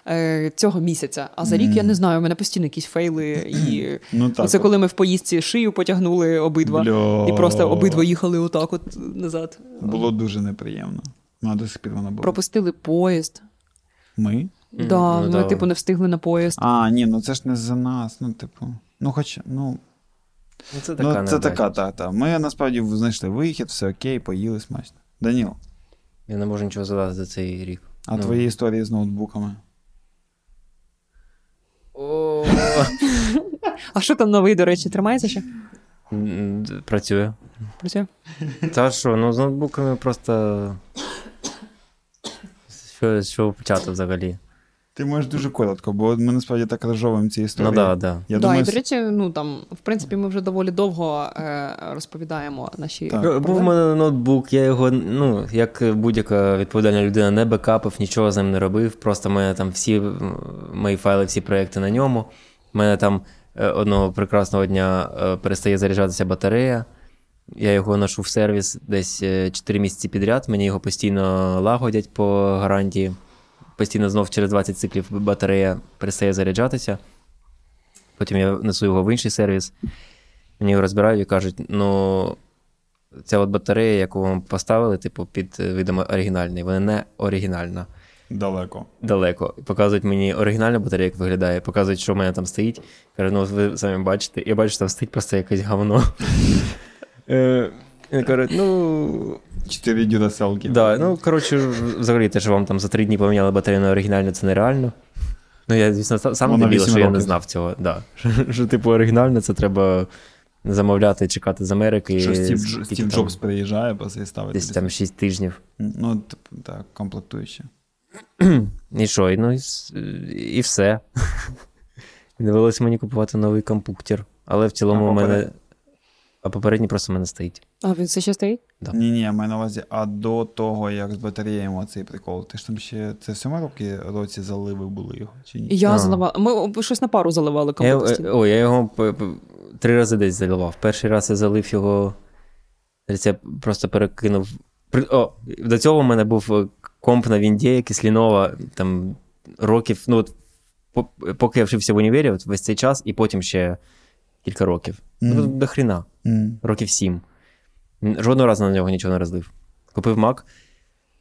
е, Цього місяця, а за рік я не знаю, у мене постійно якісь фейли. І Ну, так це коли ми в поїздці шию потягнули обидва, Бля. і просто обидва їхали отак, от назад. Було дуже неприємно. Ну, а до сих пір воно було. Пропустили поїзд. Ми? Да, ну ми, типу, не встигли на поїзд. А, ні, ну це ж не за нас. Ну, типу. Ну, хоч, ну, Ну, це ну така це невдача. така, та, та. Ми насправді знайшли вихід, все окей, поїли смачно. Даніл, Я не можу нічого задати за цей рік. а Ну. твої історії з ноутбуками? О, А що там новий, до речі, тримається ще? Працює. Працює? Та що, ну з ноутбуками просто. Що, що почати взагалі? Ти можеш дуже коротко, бо ми насправді так розжовуємо ці історії. Ну да, да. Я да, думаю, і до речі, ну там, в принципі, ми вже доволі довго е, розповідаємо наші. Так. Був у мене ноутбук, я його, ну, як будь-яка відповідальна людина, не бекапив, нічого з ним не робив. Просто в мене там всі мої файли, всі проекти на ньому. У мене там е, одного прекрасного дня е, перестає заряджатися батарея. Я його ношу в сервіс десь 4 місяці підряд. Мені його постійно лагодять по гарантії. Постійно знов через 20 циклів батарея перестає заряджатися. Потім я несу його в інший сервіс. Мені його розбирають і кажуть: ну, ця от батарея, яку вам поставили, типу, під е, видом оригінальний, вона не оригінальна. далеко. Далеко. Показують мені оригінальну батарею, як виглядає, показують, що в мене там стоїть. Кажуть, ну ви самі бачите. Я бачу, що там стоїть просто якесь говно. Е, Кажуть, ну. Чотири дюраселки. Да, ну, коротше, взагалі, те, що вам там за три дні поміняли батарею на оригінальну, це нереально. Ну, я, звісно, са- сам вісім що я не знав цього. Да. Що, типу, оригінальне, це треба замовляти, чекати з Америки. Що Стів, Дж- Стів там, Джобс приїжджає, і ставить. Десь там 6 тижнів. Ну, типу, так, комплектуюче. І що, і, ну, і, і все. Довелося мені купувати новий компуктер. Але в цілому А у мене. А попередній просто в мене стоїть. А він все ще стоїть? Да. Ні, ні, я маю на увазі, а до того, як з батареями цей прикол, ти ж там ще це в сьомому році, році заливи були його, чи ні? Я заливала. Ми щось на пару заливали Я, комплекс. е, о, я його три рази десь заливав. Перший раз я залив його. Я просто перекинув. О, до цього в мене був е, комп на Вінді, Lenovo, там років. Ну, от, поки я вчився в універі, от весь цей час, і потім ще кілька років. Ну, до хрена. М. років сім. Жодного разу на нього нічого не розлив. Купив Mac,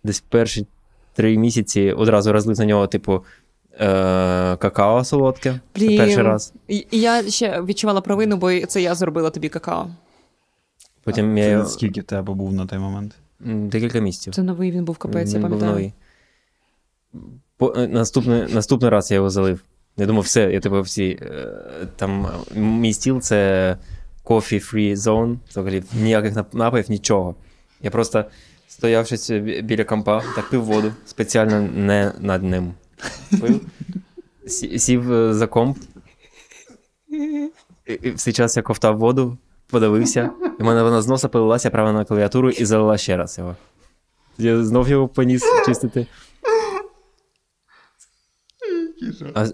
десь перші три місяці одразу розлив на нього, типу, е- какао солодке. Блін. перший раз. І, я ще відчувала провину, бо це я зробила тобі какао. Потім я Це скільки тебе був на той момент? Декілька місяців. Це новий він був капець, я Він був новий. По, е, наступний, наступний раз я його залив. Я думав, все, я типу всі. е, Там мій стіл це coffee free zone, взагалі ніяких нап- напоїв, нічого. Я просто стояв щось біля компа, так пив воду, спеціально не над ним. Пив, сів е, за комп. І, в цей час я ковтав воду, подивився, і в мене вона з носа полилася прямо на клавіатуру і залила ще раз його. Я знов його поніс чистити. А, е,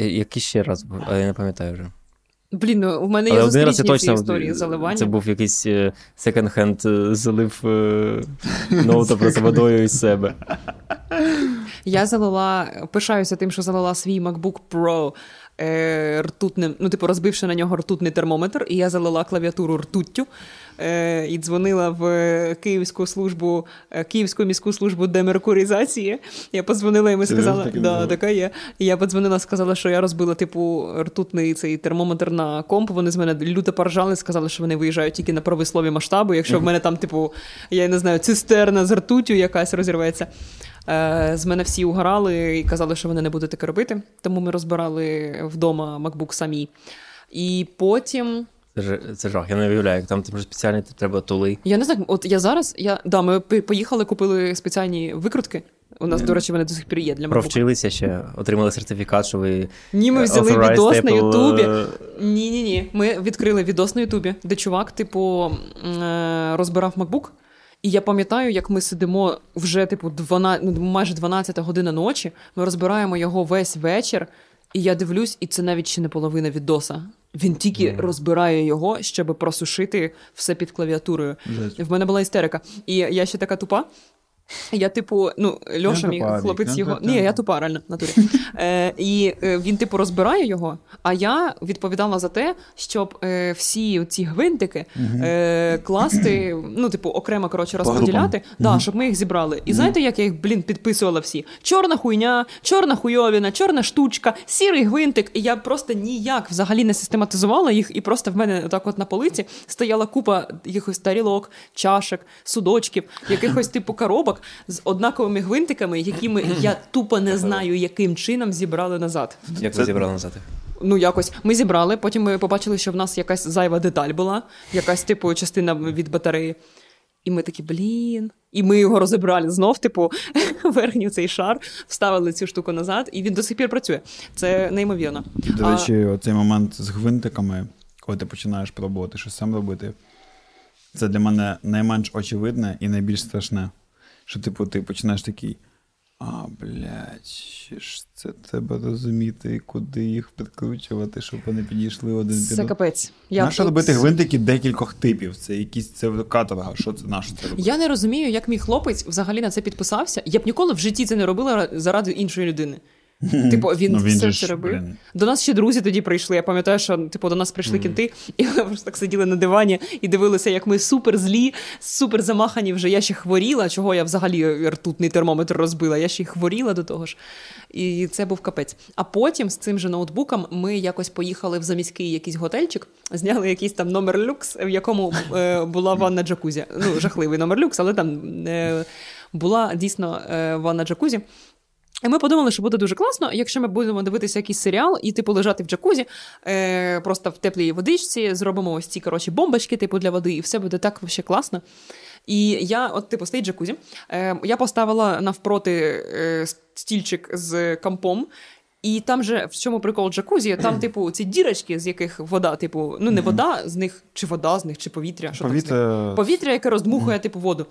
е, який ще раз був, а я не пам'ятаю вже. Блін, ну, у мене є зустрічні ці історії заливання. це був якийсь секонд-хенд залив е, ноута просто водою із себе. Я залила, пишаюся тим, що залила свій MacBook Pro е, ртутним, ну, типу, розбивши на нього ртутний термометр, і я залила клавіатуру ртуттю і дзвонила в Київську службу, е, Київську міську службу демеркуризації. Я подзвонила і сказала, таке да, така є. І я подзвонила, сказала, що я розбила, типу, ртутний цей термометр на комп. Вони з мене люто поржали, сказали, що вони виїжджають тільки на правослові масштабу. Якщо в мене там, типу, я не знаю, цистерна з ртуттю якась розірветься. Е, З мене всі угорали і казали, що вони не будуть таке робити. Тому ми розбирали вдома MacBook самі. І потім. Це, ж, це жах, я не уявляю, як там, там спеціальні треба тули. Я не знаю, от я зараз. Я, да, ми поїхали, купили спеціальні викрутки. У нас, до речі, вони до сих пір є для MacBook. Провчилися ще, отримали сертифікат, що ви. Ні, ми е, взяли відос на Ютубі. е, Ні, ні, ні. Ми відкрили відос на Ютубі, де чувак, типу, е, розбирав MacBook. І я пам'ятаю, як ми сидимо вже, типу, 12, ну, майже 12 година ночі. Ми розбираємо його весь вечір, і я дивлюсь, і це навіть ще не половина відоса. Він тільки розбирає його, щоб просушити все під клавіатурою. Жесть. В мене була істерика. І я ще така тупа. Я, типу, ну, Льоша, мій хлопець його. Ні, я тупа, реально, в натурі. Е, і е, він, типу, розбирає його, а я відповідала за те, щоб е, всі ці гвинтики е, класти, ну, типу, окремо, коротше, розподіляти, да, щоб ми їх зібрали. І знаєте, як я їх, блін, підписувала всі? Чорна хуйня, чорна хуйовіна, чорна штучка, сірий гвинтик. І я просто ніяк взагалі не систематизувала їх, і просто в мене так от на полиці стояла купа якихось тарілок, чашок, судочків, якихось типу коробок з однаковими гвинтиками, якими я тупо не знаю, яким чином зібрали назад. Як ви зібрали назад? Ну, якось ми зібрали, потім ми побачили, що в нас якась зайва деталь була, якась типу частина від батареї. І ми такі, блін. І ми його розібрали знов, типу, верхній цей шар, вставили цю штуку назад, і він до сих пір працює. Це неймовірно. До А- речі, оцей момент з гвинтиками, коли ти починаєш пробувати щось сам робити, це для мене найменш очевидне і найбільш страшне. Що, типу, ти починаєш такий. А, блядь, ж це треба розуміти, куди їх підкручувати, щоб вони підійшли один під Це капець. Я Нащо тут- робити гвинтики декількох типів? Це якісь це каторга. Що це наше це робити? Я не розумію, як мій хлопець взагалі на це підписався. Я б ніколи в житті це не робила заради іншої людини. Типу, він, Ну, він все ж, це робив. блін. До нас ще друзі тоді прийшли. Я пам'ятаю, що типу до нас прийшли кінти, і ми просто так сиділи на дивані і дивилися, як ми супер злі, супер замахані. Вже я ще хворіла, чого я взагалі ртутний термометр розбила. Я ще й хворіла до того ж. І це був капець. А потім з цим же ноутбуком ми якось поїхали в заміський якийсь готельчик, зняли якийсь там номер люкс, в якому е, була ванна джакузі. Ну, жахливий номер люкс, але там е, була дійсно е, ванна джакузі. І ми подумали, що буде дуже класно, якщо ми будемо дивитися якийсь серіал і, типу, лежати в джакузі, е, просто в теплій водичці, зробимо ось ці коротше, бомбочки, типу, для води, і все буде так ще класно. І я, от, типу, стоїть джакузі, е, я поставила навпроти е, стільчик з кампом. І там же в чому прикол джакузі, там, типу, ці дірочки, з яких вода, типу, ну не вода з них, чи вода з них, чи повітря. Що там з них? Повітря. Повітря, яке роздмухує, типу, воду.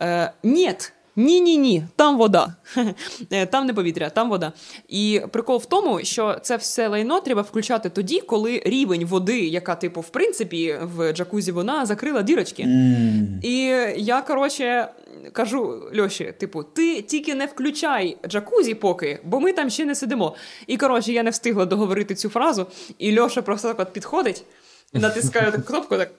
Е, Нєт. Ні, ні, ні, там вода. Там не повітря, там вода. І прикол в тому, що це все лайно треба включати тоді, коли рівень води, яка, типу, в принципі, в джакузі вона закрила дірочки. М. І я, коротше, кажу Льоші, типу, ти тільки не включай джакузі поки, бо ми там ще не сидимо. І коротше, я не встигла договорити цю фразу, і Льоша просто так от підходить, натискає таку кнопку, так.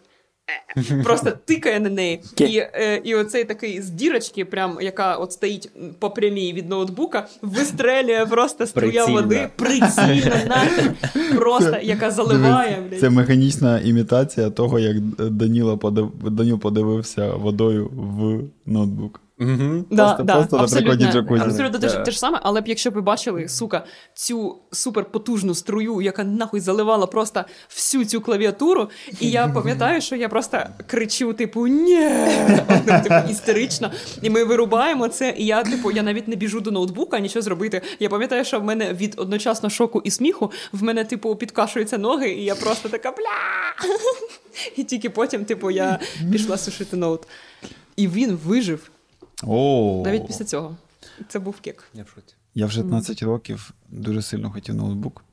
Просто тикає на неї. І, е, і оцей такий з дірочки, прям, яка от стоїть по прямій від ноутбука, вистрелює просто струя води, прицільно, нахер, просто, яка заливає. Блядь. Це механічна імітація того, як Даніло подив... Даніл подивився водою в ноутбук. Угу. Да, Просто- да, просто на прикладі джакузі. абсолютно те, ж- те ж саме, але б якщо б ви бачили, сука, цю суперпотужну струю, яка нахуй заливала просто всю цю клавіатуру, і я пам'ятаю, що я просто кричу, типу, ні, ну, типу, істерично. І ми вирубаємо це, і я, типу, я навіть не біжу до ноутбука, нічого зробити. Я пам'ятаю, що в мене від одночасно шоку і сміху в мене, типу, підкашуються ноги, і я просто така бля. І тільки потім, типу, я пішла сушити ноут. І він вижив. О, Навіть після цього. Це був кек. Я в шоці. Я в 16 років дуже сильно хотів ноутбук.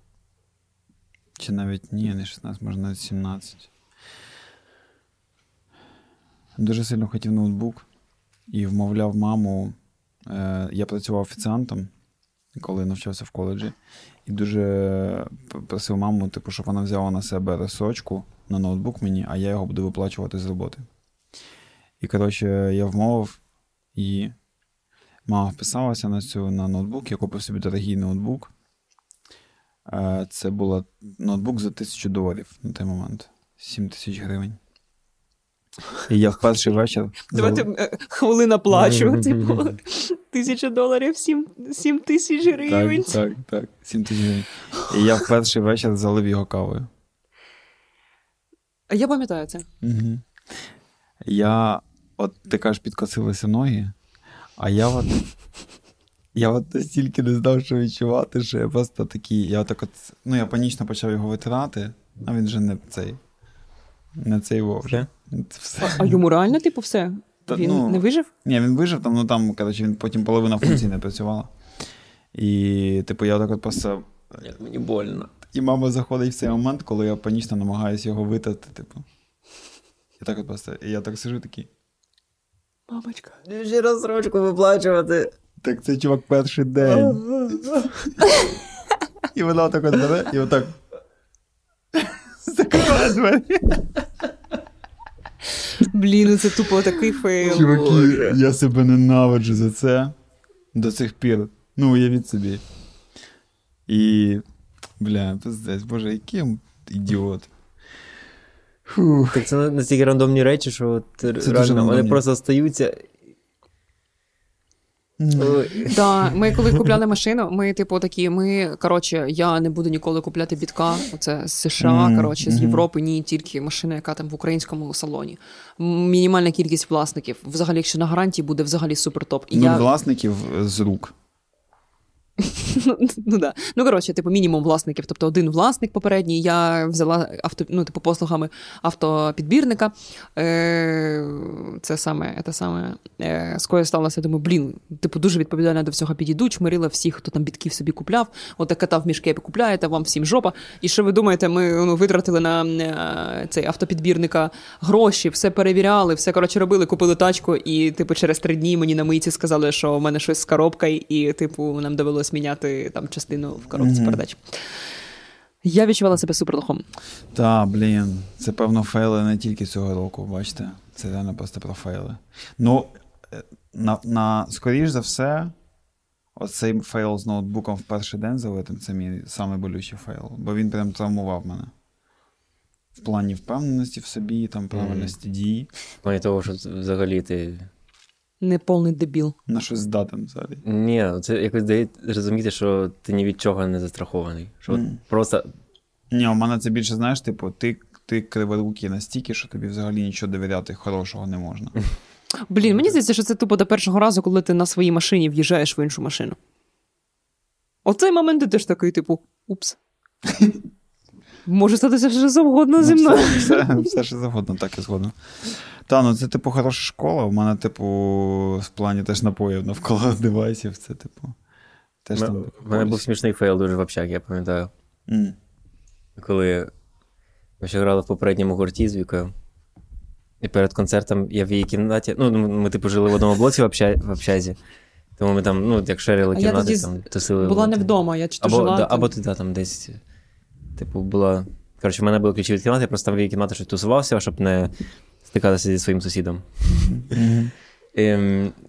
Чи навіть ні, не 16, може навіть 17. Дуже сильно хотів ноутбук і вмовляв маму. Е, я працював офіціантом, коли навчався в коледжі, і дуже просив маму, типу, щоб вона взяла на себе розсрочку на ноутбук мені, а я його буду виплачувати з роботи. І, коротше, я вмовив і Мама вписалася на цю на ноутбук, я купив собі дорогий ноутбук. Е, Це був ноутбук за тисячу доларів на той момент. 7 тисяч гривень. І я в перший вечір. Давайте зал- е, хвилина плачу. Типу, тисяча доларів, сім, тисяч гривень. Так, так, так. 7 тисяч гривень. І я в перший вечір залив його кавою. Я пам'ятаю це. Угу. Я, от ти кажеш, підкосилися ноги, а я от. Я от настільки не знав, що відчувати, що я просто такий. Я отак от, ну, я панічно почав його витирати, а він вже не цей. Не цей вовже. Все. А йому реально, типу, все? Та, Він ну, не вижив? Ні, він вижив, там, ну там, коротше, він потім половина функцій не працювала. І, типу, я отак от просто. Як мені больно. І мама заходить в цей момент, коли я панічно намагаюся його витерти, типу. Я так от просто. І я так сижу такий. Мамочка. Ще розсрочку виплачувати. Так це чувак перший день. І вона так от бере, і отак. Закриває двері. Блін, ну це тупо такий фейл. Чуваки, я себе ненавиджу за це до цих пір. Ну, уявіть собі. І. Бля, пиздець, боже, який ідіот. Фух. Так це настільки рандомні речі, що от дуже реально вони просто стаються. Да, ми коли купляли машину, ми, типу, такі, ми, коротше, я не буду ніколи купляти бітка. Оце з США, коротше, з. Європи, ні, тільки машина, яка там в українському салоні. Мінімальна кількість власників. Взагалі, якщо на гарантії буде взагалі супер топ. І я... власників з рук. ну, да. ну, коротше, типу, мінімум власників. Тобто один власник попередній. Я взяла авто, ну, типу, послугами автопідбірника. Е, це саме, це саме е, скоро сталося. Думаю, блін, типу, дуже відповідально до всього підійду, чмирила всіх, хто там бітків собі купляв. От так катав мішки, купляєте, вам всім жопа. І що ви думаєте, ми ну, витратили на е, цей автопідбірника гроші, все перевіряли, все коротше робили, купили тачку, і, типу, через три дні мені на мийці сказали, що в мене щось з коробкою, і, типу, нам довелось міняти там частину в коробці Мгм. передач. Я відчувала себе супер лохом. Та, блін, це певно фейли не тільки цього року, бачите? Це реально просто про фейли. Ну, е, на, на скоріш за все, оцей фейл з ноутбуком в перший день залитим це мій самий болючий фейл, бо він прям травмував мене. В плані впевненості в собі, там правильності дій, В плані того, що взагалі ти. Неповний дебіл. на щось здатен взагалі. Ні, це якось дає розуміти, що ти ні від чого не застрахований. Що от Мгм. просто Ні, у мене це більше, знаєш, типу, ти, ти криворукий настільки, що тобі взагалі нічого довіряти хорошого не можна. Блін, мені здається, що це тупо до першого разу, коли ти на своїй машині в'їжджаєш в іншу машину. Оцей момент ти теж такий, типу, упс. Може статися що завгодно зі Ну, мною. Все, все, все що завгодно, так і згодно. Та, ну це, типу, хороша школа. У мене, типу, в плані теж напоїв навколо девайсів. Це, типу. Теж У там. мене- у мене був смішний фейл дуже в общагі, я пам'ятаю. М. Коли ми ще грали в попередньому гурті з Вікою. І перед концертом я в її кімнаті. Ну, ми, типу, жили в одному блоці в, обща... в общазі. Тому ми там, ну, як шерили я кімнати, тоді там тусили. Була не вдома, я чи то Або, жила. да, або ти да, там десь. Типу, була. Коротше, в мене були ключі від кімнати, я просто там в її кімнаті щось тусувався, щоб не стикатися зі своїм сусідом. Мгм. І,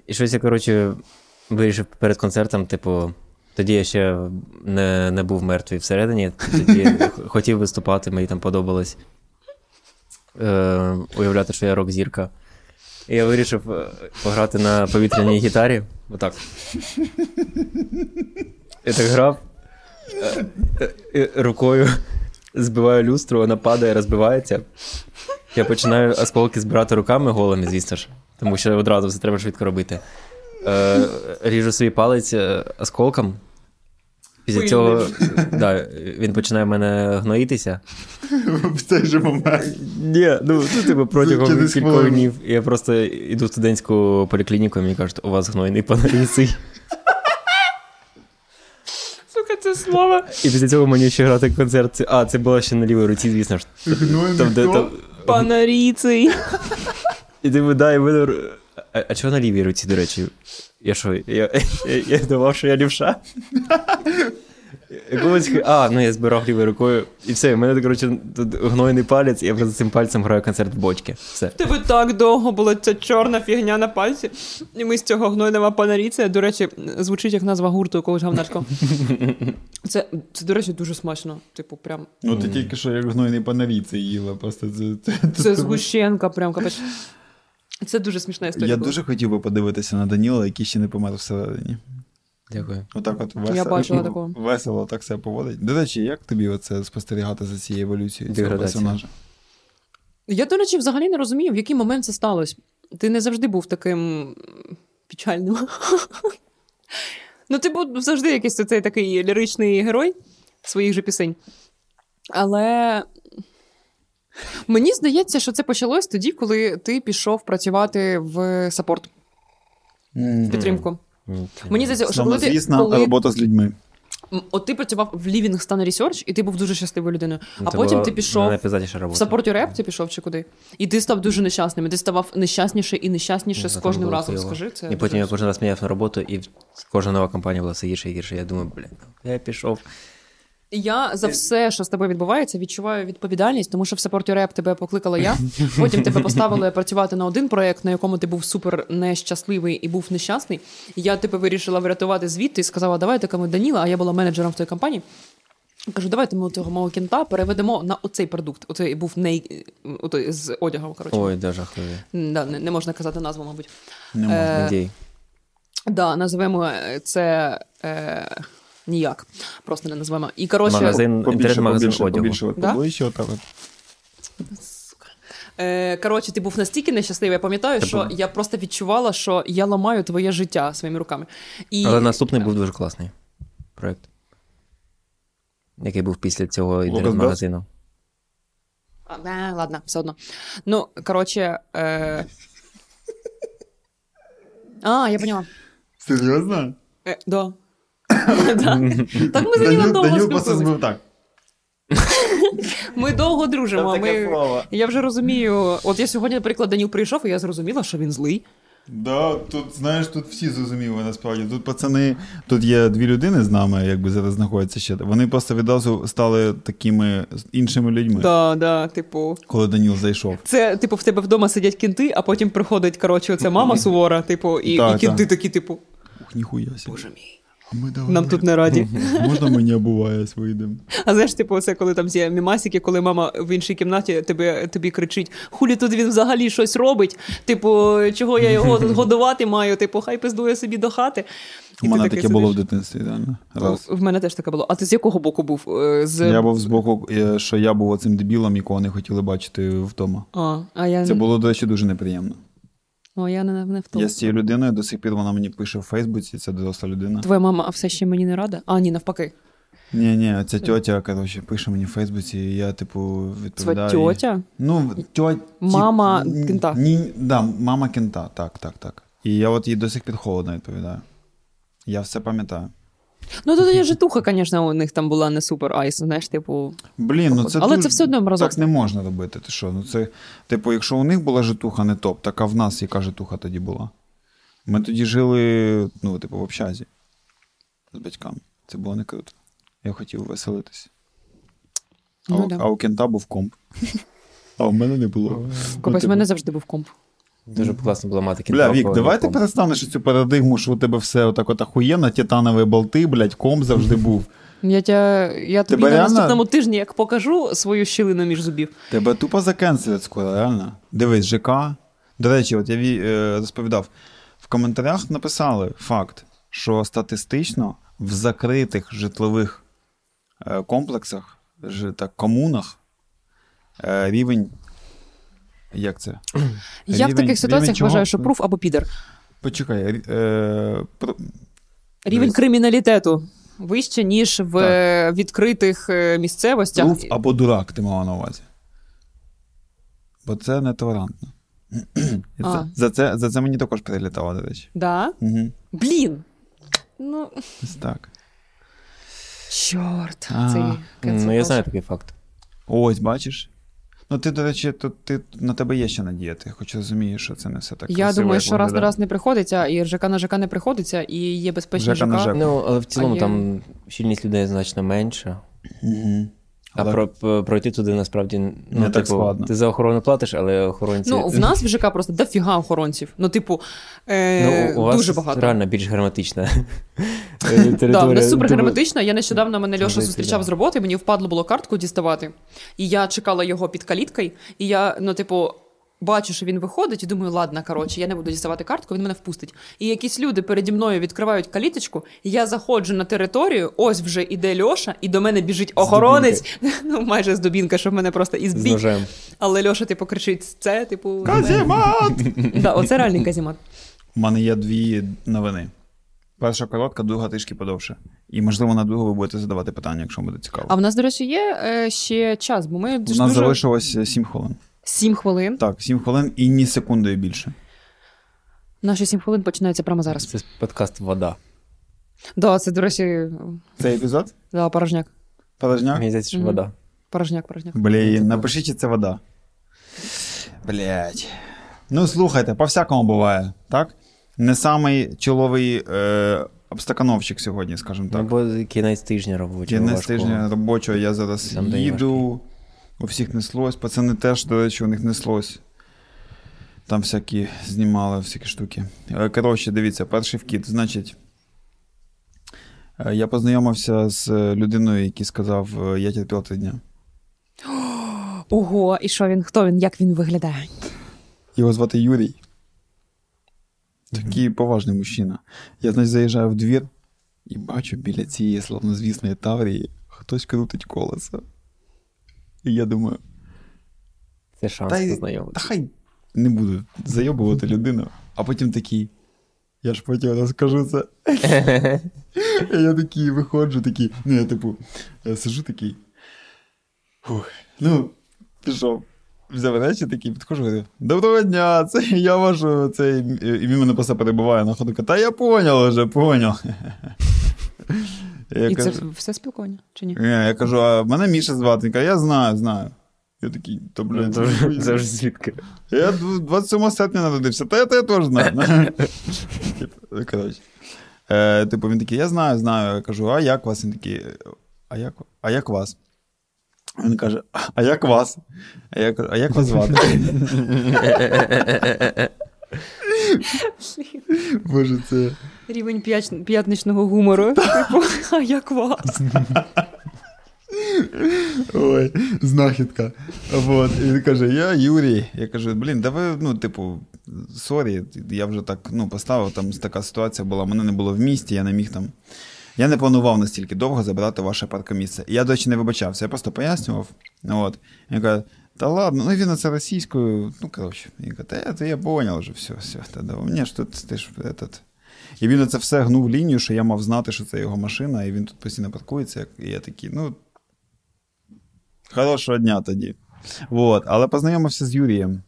і щось я, коротше, вирішив перед концертом, типу, тоді я ще не, не був мертвий всередині, тоді хотів виступати, мені там подобалось е, уявляти, що я рок-зірка. І я вирішив е, пограти на повітряній гітарі. Отак. Я так грав е, е, рукою збиваю люстру, вона падає, розбивається. Я починаю осколки збирати руками голими, звісно ж, тому що одразу все треба швидко робити. Е, ріжу свій палець е, осколком. Після цього да, він починає в мене гноїтися. В цей же момент. Ні, ну, ну типу протягом кількох днів. Я просто йду в студентську поліклініку, і мені кажуть, у вас гнойний паноріций. Сука, це слово. І після цього мені ще грати концерт. А, це було ще на лівій руці, звісно ж. Там, де, там... Панаріцей. І ти видає мене. А, а чого на лівій руці, до речі? Я що, я, я, я думав, що я лівша. Якогось... хи- А, ну я збирав лівою рукою, і все, в мене, коротше, тут гнойний палець, і я просто цим пальцем граю концерт в бочці. Все. Тебе так довго була ця чорна фігня на пальці. І ми з цього гнойного панаріця, до речі, звучить як назва гурту якогось гавнарського. Це, це, до речі, дуже смачно. Типу, прям. Ну, ти тільки що як гнойний панаріці їла. Просто це, це, Це згущенка, прям капець. Це дуже смішна історія. Я була. дуже хотів би подивитися на Даніла, який ще не помер всередині. Дякую. Отак от весело, бачила такого. весело так себе поводить. До речі, як тобі оце спостерігати за цією еволюцією цього персонажа? Я, до речі, взагалі не розумію, в який момент це сталося. Ти не завжди був таким печальним. Ну, ти був завжди якийсь оцей такий ліричний герой своїх же пісень. Але мені здається, що це почалось тоді, коли ти пішов працювати в саппорт, в підтримку. Мені здається, що коли ти, коли, робота з людьми. От ти працював в Living Research, і ти був дуже щасливою людиною. А а потім ти пішов в робота. саппорті реп ти пішов чи куди? І ти став дуже нещасним. І ти ставав нещасніше і нещасніше Ну, з кожним разом. хуйово. Скажи це. І потім я кожен раз міняв на роботу, і кожна нова компанія була все гірше і гірше. Я думаю, блін, я пішов. Я за все, що з тобою відбувається, відчуваю відповідальність, тому що в саппорті реп тебе покликала я. Потім тебе поставили працювати на один проект, на якому ти був супер нещасливий і був нещасний. Я тебе вирішила врятувати звідти і сказала, давайте кому Даніла, а я була менеджером в той компанії. Кажу, давайте ми цього мого кінта переведемо на оцей продукт. Оцей був не отой, з одягом. Коротше. Ой, де жахливі. Да, не, не можна казати назву, мабуть. Не можна. Е, Да, називаємо е, це е, ніяк. Просто не називаємо. І коротше, Магазин, інтернет-магазин побільше, одягу. побільше, Да? поближче. Е, коротше, ти був настільки нещасливий. Я пам'ятаю, Це що я просто відчувала, що я ламаю твоє життя своїми руками. І... Але наступний був дуже класний проєкт. Який був після цього інтернет-магазину. А, не, ладно, все одно. Ну, коротше. Е... А, я поняла. Серйозно? Е, да. Да. Так ми за ним довго спілкуємося. так. Ми довго дружимо. Ми... Я вже розумію. От я сьогодні, наприклад, Даніл прийшов, і я зрозуміла, що він злий. Да, тут, знаєш, тут всі зрозуміли насправді. Тут пацани, тут є дві людини з нами, якби зараз знаходяться ще. Вони просто відразу стали такими іншими людьми, Да, да, типу. коли Даніл зайшов. Це, типу, в тебе вдома сидять кінти, а потім приходить, коротше, оця мама сувора, типу, і, Так, і кінти так. такі, типу, Ух, ніхуя себе. боже мій. Ми давай. Нам тут не раді. Можна мені обуваясь вийдемо? А знаєш, типу, це коли там є мімасики, коли мама в іншій кімнаті тебе, тобі кричить: хулі тут він взагалі щось робить. Типу, чого я його годувати маю? Типу, хай пиздує собі до хати. У мене таке було в дитинстві. Раз. В мене теж таке було. А ти з якого боку був? Е, З... Я був з боку, е, що я був оцим дебілом, якого не хотіли бачити вдома. А, а я, Це було, до речі, дуже неприємно. О, я не, не в тому. Я з цією людиною до сих пір вона мені пише в Фейсбуці, це доросла людина. Твоя мама все ще мені не рада? А, ні, навпаки. Ні, ні, ця тьотя, коротше, пише мені в Фейсбуці, і я, типу, відповідаю. Це тьотя? Ну, тьотя. Мама кента. Ні, да, мама кента, так, так, так. І я от їй до сих пір холодно відповідаю. Я все пам'ятаю. Ну, тут є житуха, звісно, у них там була не супер ice, знаєш, типу. Блін, ну це Але дуже- це все одно мразота. Так не можна робити. Ти що? Ну це, типу, якщо у них була житуха не топ, так а в нас яка житуха тоді була? Ми тоді жили, ну, типу, в общазі з батьками. Це було не круто. Я хотів веселитись. А, Ну, у- да. а у кента був комп. А у мене не було. Копець, типу. в мене завжди був комп. Дуже класно було мати Бля, Вік, давай ти перестанеш цю парадигму, що у тебе все отак от ахуєнно, титанові болти, блядь, комп завжди був. Я, тя, я тобі Тебе на реально- наступному тижні, як покажу свою щілину між зубів. Тебе тупо закенселять скоро, реально. Дивись, ЖК. До речі, от я ві- е, розповідав, в коментарях написали факт, що статистично в закритих житлових е, комплексах, так, комунах, е, рівень. Як це? Я в таких ситуаціях вважаю, що пруф або підер. Почекай. Е, про- Рівень Дивись. криміналітету вище, ніж в е, відкритих е, місцевостях. Пруф або дурак, ти мала на увазі. Бо це нетолерантно. І за, це, за це мені також прилітало, до речі. Да? Угу. Блін. Ну, Ось так. чорт. А. Цей Ну, я знаю такий факт. Ось, бачиш? Ну, ти, до речі, то ти, на тебе є ще надія. Ти хоч розумієш, що це не все так. Я красиво, думаю, як що раз на раз не приходиться, і ЖК на ЖК не приходиться, і є безпечні ЖК ЖК. ЖК. Ну, але в цілому а там щільність людей значно менша. Мгм. А Але- про, пройти туди насправді ну, Не так типу, складно. Ти за охорону платиш, але охоронці. Ну, в нас в ЖК просто дофіга охоронців. Ну, типу, е, Ну, у вас дуже багато. реально більш герметична Так, територія. не супер герметична. Я нещодавно мене Льоша зустрічав з роботи, мені впадло було картку діставати. І я чекала його під каліткою, і я, ну, типу. Бачу, що він виходить, і думаю, ладно, коротше, я не буду діставати картку, він мене впустить. І якісь люди переді мною відкривають каліточку, я заходжу на територію, ось вже іде Льоша, і до мене біжить охоронець, ну майже з дубінка, щоб мене просто із з бік. ножем. Але Льоша, типу, кричить: це, типу. Казімат! Да, оце реальний казімат. У мене є дві новини. Перша коротка, друга трішки подовше. І, можливо, на другу ви будете задавати питання, якщо буде цікаво. А в нас, до речі, є е, ще час, бо ми У дуже нас залишилось 7 хвилин. Сім хвилин. Так, 7 хвилин і ні секундою більше. Наші сім хвилин починаються прямо зараз. Це подкаст Вода. Да, це, до речі, Цей епізод? да, порожняк. Порожняк? Мені здається, що вода. Порожняк, порожняк. Блін, напишіть, чи це вода. Блять. Ну, слухайте, по-всякому буває, так? Не самий чоловий е, обстакановщик сьогодні, скажімо Ну, так. бо кінець тижня робочого. Кінець важкого. тижня робочого я зараз день їду. У всіх неслось. Пацани теж, до речі, у них неслось. Там всякі знімали всякі штуки. Е, Коротше, дивіться, перший вкіт. Значить, е, я познайомився з людиною, який сказав: е, я терпів три дня. Ого, і що він? Хто він? Як він виглядає? Його звати Юрій. Такий поважний мужчина. Я, значить, заїжджаю в двір і бачу біля цієї славнозвісної Таврії хтось крутить колесо. І я думаю, Це шанс й- та хай не буду зайобувати людину, а потім такий. Я ж потім розкажу це. Я такий виходжу, такий. Ну, я типу, я сижу такий. Фух, ну, пішов. Взяв речі такий, підходжу, говорю, доброго дня, це я ваш цей. І він мене просто перебуває на ходу. Та я поняв вже, поняв. Я І це все спілкування, чи ні? ні, я кажу, а мене Міша звати. Він каже, я знаю, знаю. Я такий, то, блядь, Це вже- Це вже звідки? Я 27 серпня народився, та я те теж знаю. Типу, Коротше. Е, Типу, він такий, я знаю, знаю. Я кажу, а як вас? Він такий, а як, а як вас? Він каже, а як вас? А я кажу, а як вас звати? Боже, це. Рівень п'ятничного гумору. Типу, а як вас? Ой, знахідка. Вот. І він каже: Я Юрій. Я кажу, блін, да ви, ну, типу, sorry, я вже так ну, поставив, там така ситуація була, мене не було в місті, я не міг там. Я не планував настільки довго забирати ваше паркомісце. Я, до речі, не вибачався, я просто пояснював. От. Він каже, та ладно, ну він це російською. Ну, коротше, він каже, та я, та я поняв вже, все, все. Та, да, мені ж тут ти ж этот. І він це все гнув лінію, що я мав знати, що це його машина, і він тут постійно паркується. І я такий, ну, Хорошого дня тоді. Вот. Але познайомився з Юрієм.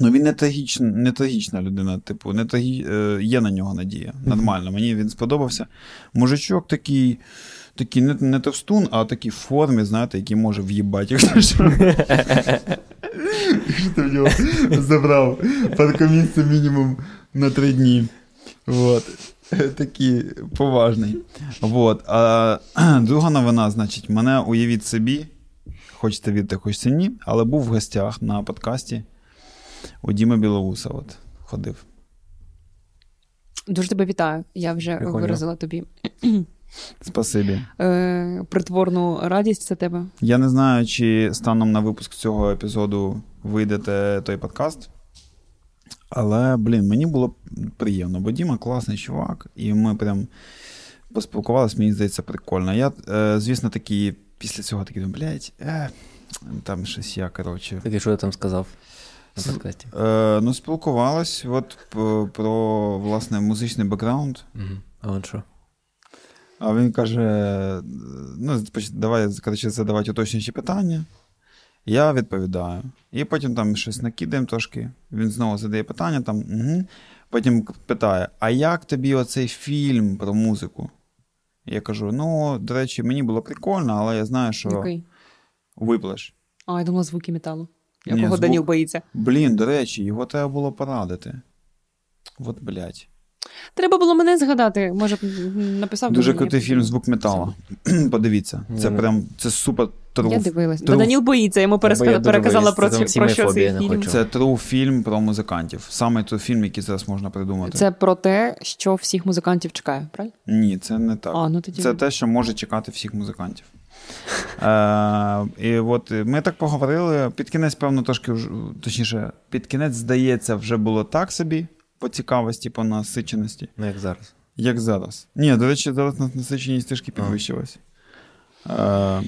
Ну, він не, трагіч, не трагічна людина, типу, не трагі... е, є на нього надія. Нормально. Мені він сподобався. Мужичок такий, такий не, не товстун, а такий в формі, знаєте, який може в'їбати. Якщо що. Ти в нього забрав паркомісце мінімум на три дні. Вот. Такий поважний. Вот. А друга новина, значить, мене уявіть собі, хочете вірте, хочете ні, але був в гостях на подкасті у Діми Білоуса. От, ходив. Дуже тебе вітаю. Я вже Прикольно. виразила тобі Спасибі. е, притворну радість за тебе. Я не знаю, чи станом на випуск цього епізоду вийде той подкаст. Але, блін, мені було приємно, бо Діма класний чувак, і ми прям поспілкувалися, мені здається, прикольно. Я, е, звісно, такий після цього такий думаю, блядь, е, там щось я, коротше. Так і що я там сказав на подкасті? Е, ну, спілкувалась от про, про власне музичний бекграунд. Мгм. А он що? А він каже: ну, давай коротше, задавати уточнюючі питання. Я відповідаю. І потім там щось накидаємо трошки. Він знову задає питання там. Угу. Потім питає: А як тобі оцей фільм про музику? Я кажу: ну, до речі, мені було прикольно, але я знаю, що Який? виплеш. А, я думала, звуки металу. Якого звук- Даніл боїться. Блін, до речі, його треба було порадити. От, блядь. Треба було мене згадати. Може, б, написав Дуже крутий фільм Звук метала. Подивіться. Це прям це супер Я true. дивилась. Тру- Та Даніл боїться, йому я переска- переказала про, це про що цей фільм. хочу. Це true фільм про музикантів. Саме той фільм, який зараз можна придумати. Це про те, що всіх музикантів чекає, правильно? Ні, це не так. А, ну тоді. Це те, що може чекати всіх музикантів. Е, і от ми так поговорили. Під кінець, певно, трошки точніше, під кінець, здається, вже було так собі по цікавості, по насиченості, Ну, як зараз. як зараз. Ні, до речі, зараз нас- насиченість трішки підвищилась. Е,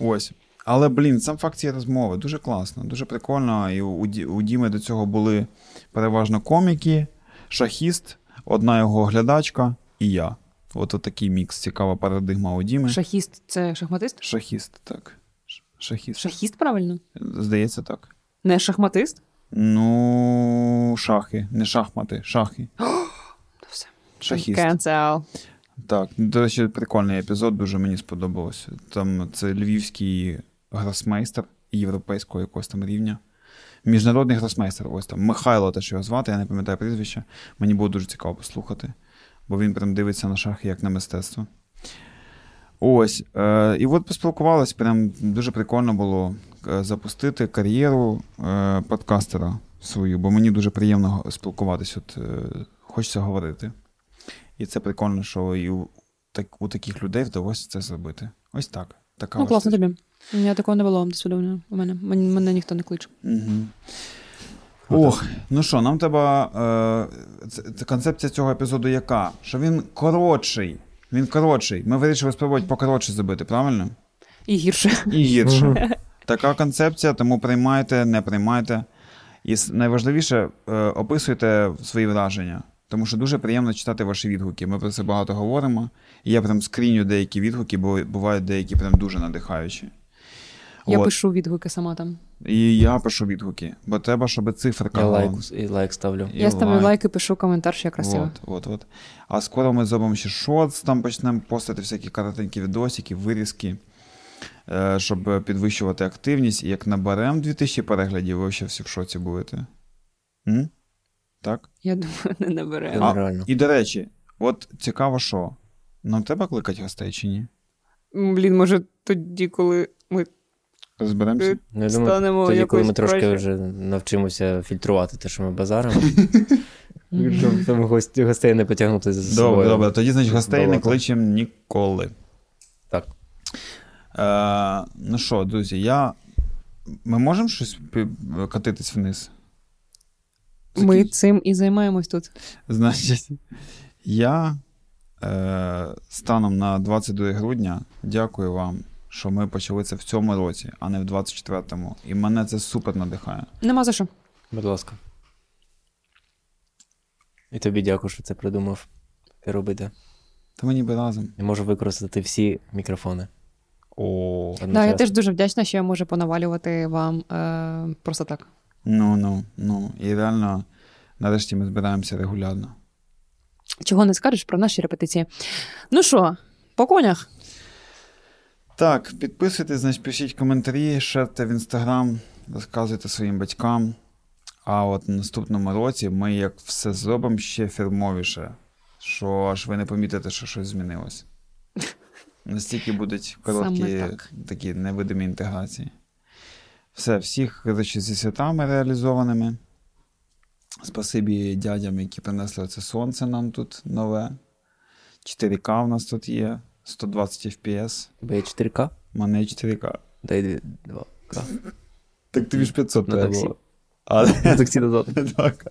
ось. Але, блін, сам факт цієї розмови дуже класно, дуже прикольно. І у, у Діми до цього були переважно коміки, шахіст, одна його глядачка і я. От такий мікс, цікава парадигма у Діми. Шахіст це шахматист? Шахіст, так. Шахіст. Шахіст, правильно? Здається, так. Не шахматист? Ну, шахи, не шахмати, шахи. Шахіст. Cancel. Так, до речі, прикольний епізод, дуже мені сподобалось. Там це львівський гросмейстер європейського якогось там рівня. Міжнародний гросмейстер, ось там Михайло, те, що його звати, я не пам'ятаю прізвище. Мені було дуже цікаво послухати, бо він прям дивиться на шахи як на мистецтво. Ось. Е, і от поспілкувалися, прям дуже прикольно було е, запустити кар'єру е, подкастера свою, бо мені дуже приємно спілкуватися, от, е, хочеться говорити. І це прикольно, що і у, так, у таких людей вдалося це зробити. Ось так. Така Ну, класно тобі. У мене такого не було досвіду у мене. Мене, мене ніхто не кличе. Угу. Ох, ну що, нам треба. Е, це, це концепція цього епізоду яка? Що він коротший. Він коротший. Ми вирішили спробувати покоротше зробити, правильно? І гірше. І гірше. Така концепція, тому приймайте, не приймайте. І найважливіше, е, описуйте свої враження. Тому що дуже приємно читати ваші відгуки. Ми про це багато говоримо. І я прям скріню деякі відгуки, бо бувають деякі прям дуже надихаючі. Я От. пишу відгуки сама там. І я пишу відгуки, бо треба, щоб циферка. Я лайк, і лайк ставлю. І Я ставлю лайк і пишу коментар, що я красива. От, от, от. А скоро ми зробимо ще шортс, там почнемо постити всякі коротенькі відосики, вирізки, е, щоб підвищувати активність. І як наберемо 2000 переглядів, ви ще всі в шоці будете. М? Так? Я думаю, не набере. Я- Нереально. І до речі, от цікаво, що нам треба кликати гостей чи ні? Блін, може тоді, коли ми Розберемося? Ну, я думаю, станемо тоді, коли ми трошки краще. вже навчимося фільтрувати те, що ми базаримо, щоб там гості- гостей не потягнути з собою. добре. добре. Тоді, значить, гостей не кличемо ніколи. Так. Е, ну що, друзі, я. Ми можемо щось катитись вниз? Ми цим і займаємось тут. Значить, я е, станом на 22 грудня дякую вам, що ми почали це в цьому році, а не в 24-му. І мене це супер надихає. Нема за що. Будь ласка. І тобі дякую, що це придумав і робити. Та ми ніби разом. Я можу використати всі мікрофони. О, Да, я теж дуже вдячна, що я можу понавалювати вам е, просто так. Ну, ну, ну. І реально, нарешті ми збираємося регулярно. Чого не скажеш про наші репетиції? Ну що, по конях? Так, підписуйтесь, значить, пишіть коментарі, шерте в інстаграм, розказуйте своїм батькам. А от в наступному році ми як все зробимо ще фірмовіше, що аж ви не помітите, що щось змінилось. Настільки будуть короткі такі невидимі інтеграції. Все, всіх зі святами реалізованими. Спасибі дядям, які принесли це сонце нам тут нове. 4К в нас тут є, 120 FPS. Тебе є 4К? У мене є 4К. Дай 2К. Так тобі ж 500 треба було. А, На таксі додати. так.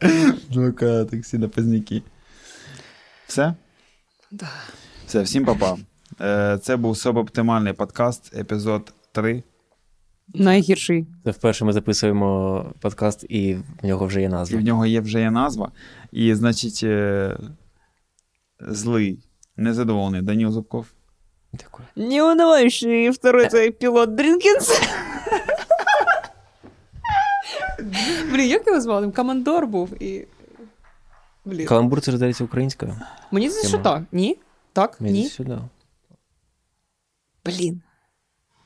2К таксі на пазняки. Все? Да. Все, всім па-па. Е, Це був субоптимальний подкаст, епізод 3. Найгірший. Це вперше ми записуємо подкаст, і в нього вже є І назва. в нього є вже є назва. І, значить, е, злий, незадоволений Даніл Зубков. Дякую. Неунывающий второй твой пилот Дринкінс. Блін, як його звали? Командор був і. Блін. Каламбур це здається українською. Мені здається, що так. Ні? Так? Мені Ні? сюди. Блін.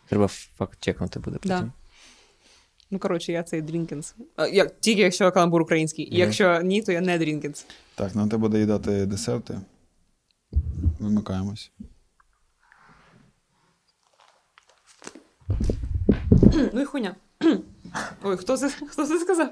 Треба факт чекнути буде Да. Ну, коротше, я цей Дрінкінс. Як, тільки якщо каламбур український. Мгм. Якщо ні, то я не Дрінкінс. Так, нам треба доїдати десерти. Вимикаємось. Ну і хуйня. Ой, хто це, хто це сказав?